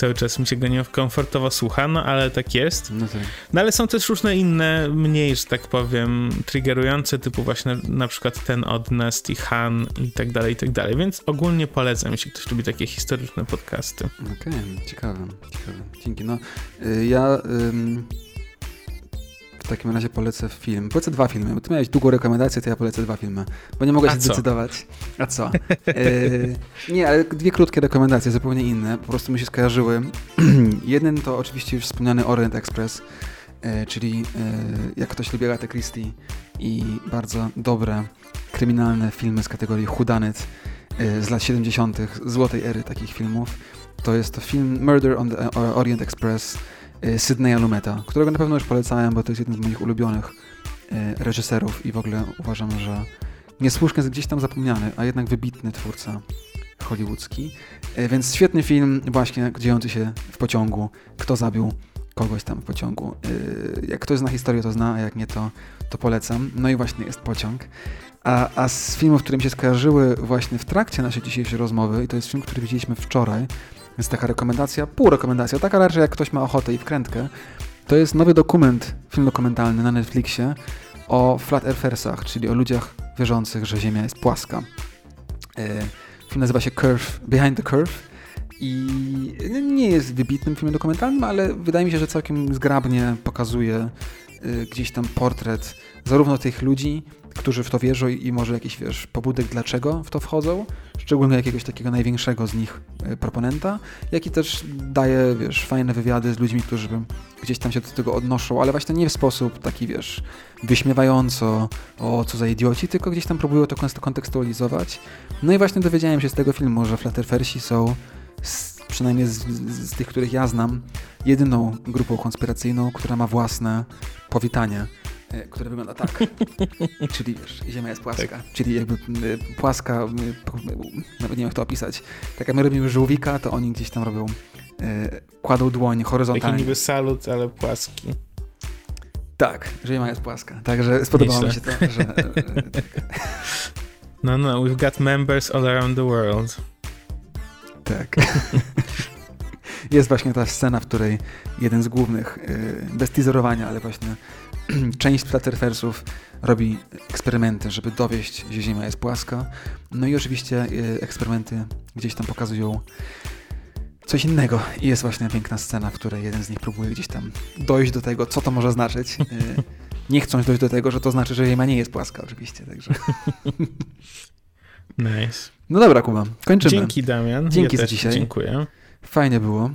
cały czas mi się go niekomfortowo słucha, no ale tak jest. No, tak. no ale są też różne inne, mniej, że tak powiem, triggerujące, typu właśnie na przykład ten od Nasty Han i tak dalej, i tak dalej, więc ogólnie polecam, jeśli ktoś lubi takie historyczne podcasty. Okej, okay, ciekawe, ciekawe. Dzięki. No, y, ja... Ym w takim razie polecę film. Polecę dwa filmy, bo ty miałeś długą rekomendację, to ja polecę dwa filmy, bo nie mogę się zdecydować. A co? E, nie, ale dwie krótkie rekomendacje, zupełnie inne, po prostu mi się skojarzyły. Jeden to oczywiście już wspomniany Orient Express, e, czyli e, jak ktoś lubi Agatha Christie i bardzo dobre kryminalne filmy z kategorii Hudanet z lat 70., złotej ery takich filmów. To jest to film Murder on the Orient Express Sydneya Lumeta, którego na pewno już polecałem, bo to jest jeden z moich ulubionych y, reżyserów i w ogóle uważam, że niesłusznie jest gdzieś tam zapomniany, a jednak wybitny twórca hollywoodzki. Y, więc świetny film, właśnie dziejący się w pociągu. Kto zabił kogoś tam w pociągu. Jak ktoś zna historię, to zna, a jak nie, to, to polecam. No i właśnie jest pociąg. A, a z filmów, które mi się skojarzyły właśnie w trakcie naszej dzisiejszej rozmowy, i to jest film, który widzieliśmy wczoraj, więc taka rekomendacja, pół rekomendacja, taka raczej jak ktoś ma ochotę i wkrętkę, to jest nowy dokument, film dokumentalny na Netflixie o flat earthersach, czyli o ludziach wierzących, że Ziemia jest płaska. E, film nazywa się Curve, Behind the Curve i nie jest wybitnym filmem dokumentalnym, ale wydaje mi się, że całkiem zgrabnie pokazuje e, gdzieś tam portret zarówno tych ludzi, którzy w to wierzą i może jakiś, wiesz, pobudek dlaczego w to wchodzą, szczególnie jakiegoś takiego największego z nich e, proponenta, jak i też daje, wiesz, fajne wywiady z ludźmi, którzy gdzieś tam się do tego odnoszą, ale właśnie nie w sposób taki, wiesz, wyśmiewająco, o co za idioci, tylko gdzieś tam próbują to kontekstualizować. No i właśnie dowiedziałem się z tego filmu, że Flatterfersi są, z, przynajmniej z, z tych, których ja znam, jedyną grupą konspiracyjną, która ma własne powitanie które wygląda tak. Czyli wiesz, Ziemia jest płaska. Tak. Czyli jakby płaska, nawet nie wiem jak to opisać. Tak jak my robimy żółwika, to oni gdzieś tam robią, e, kładą dłoń horyzontalnie. Taki niby salut, ale płaski. Tak, Ziemia jest płaska. Także spodobało mi się to, że... E, no, no, we've got members all around the world. Tak. Jest właśnie ta scena, w której jeden z głównych, bez teaserowania, ale właśnie część Splatterfersów robi eksperymenty, żeby dowieść, że Ziemia jest płaska. No i oczywiście y, eksperymenty gdzieś tam pokazują coś innego. I jest właśnie piękna scena, w której jeden z nich próbuje gdzieś tam dojść do tego, co to może znaczyć. Y, nie chcąc dojść do tego, że to znaczy, że Ziemia nie jest płaska oczywiście, także... Nice. No dobra, Kuba, kończymy. Dzięki, Damian. Dzięki ja za dzisiaj. Dziękuję. Fajnie było.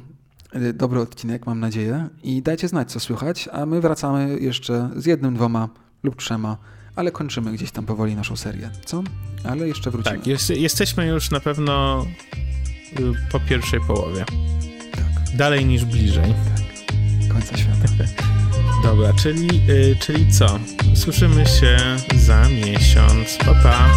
Y, dobry odcinek, mam nadzieję. I dajcie znać, co słychać, a my wracamy jeszcze z jednym, dwoma lub trzema, ale kończymy gdzieś tam powoli naszą serię. Co? Ale jeszcze wrócimy. Tak, jest, jesteśmy już na pewno y, po pierwszej połowie. Tak. Dalej niż bliżej. Tak. Końca świata. Dobra, czyli, yy, czyli co? Słyszymy się za miesiąc. Pa, pa.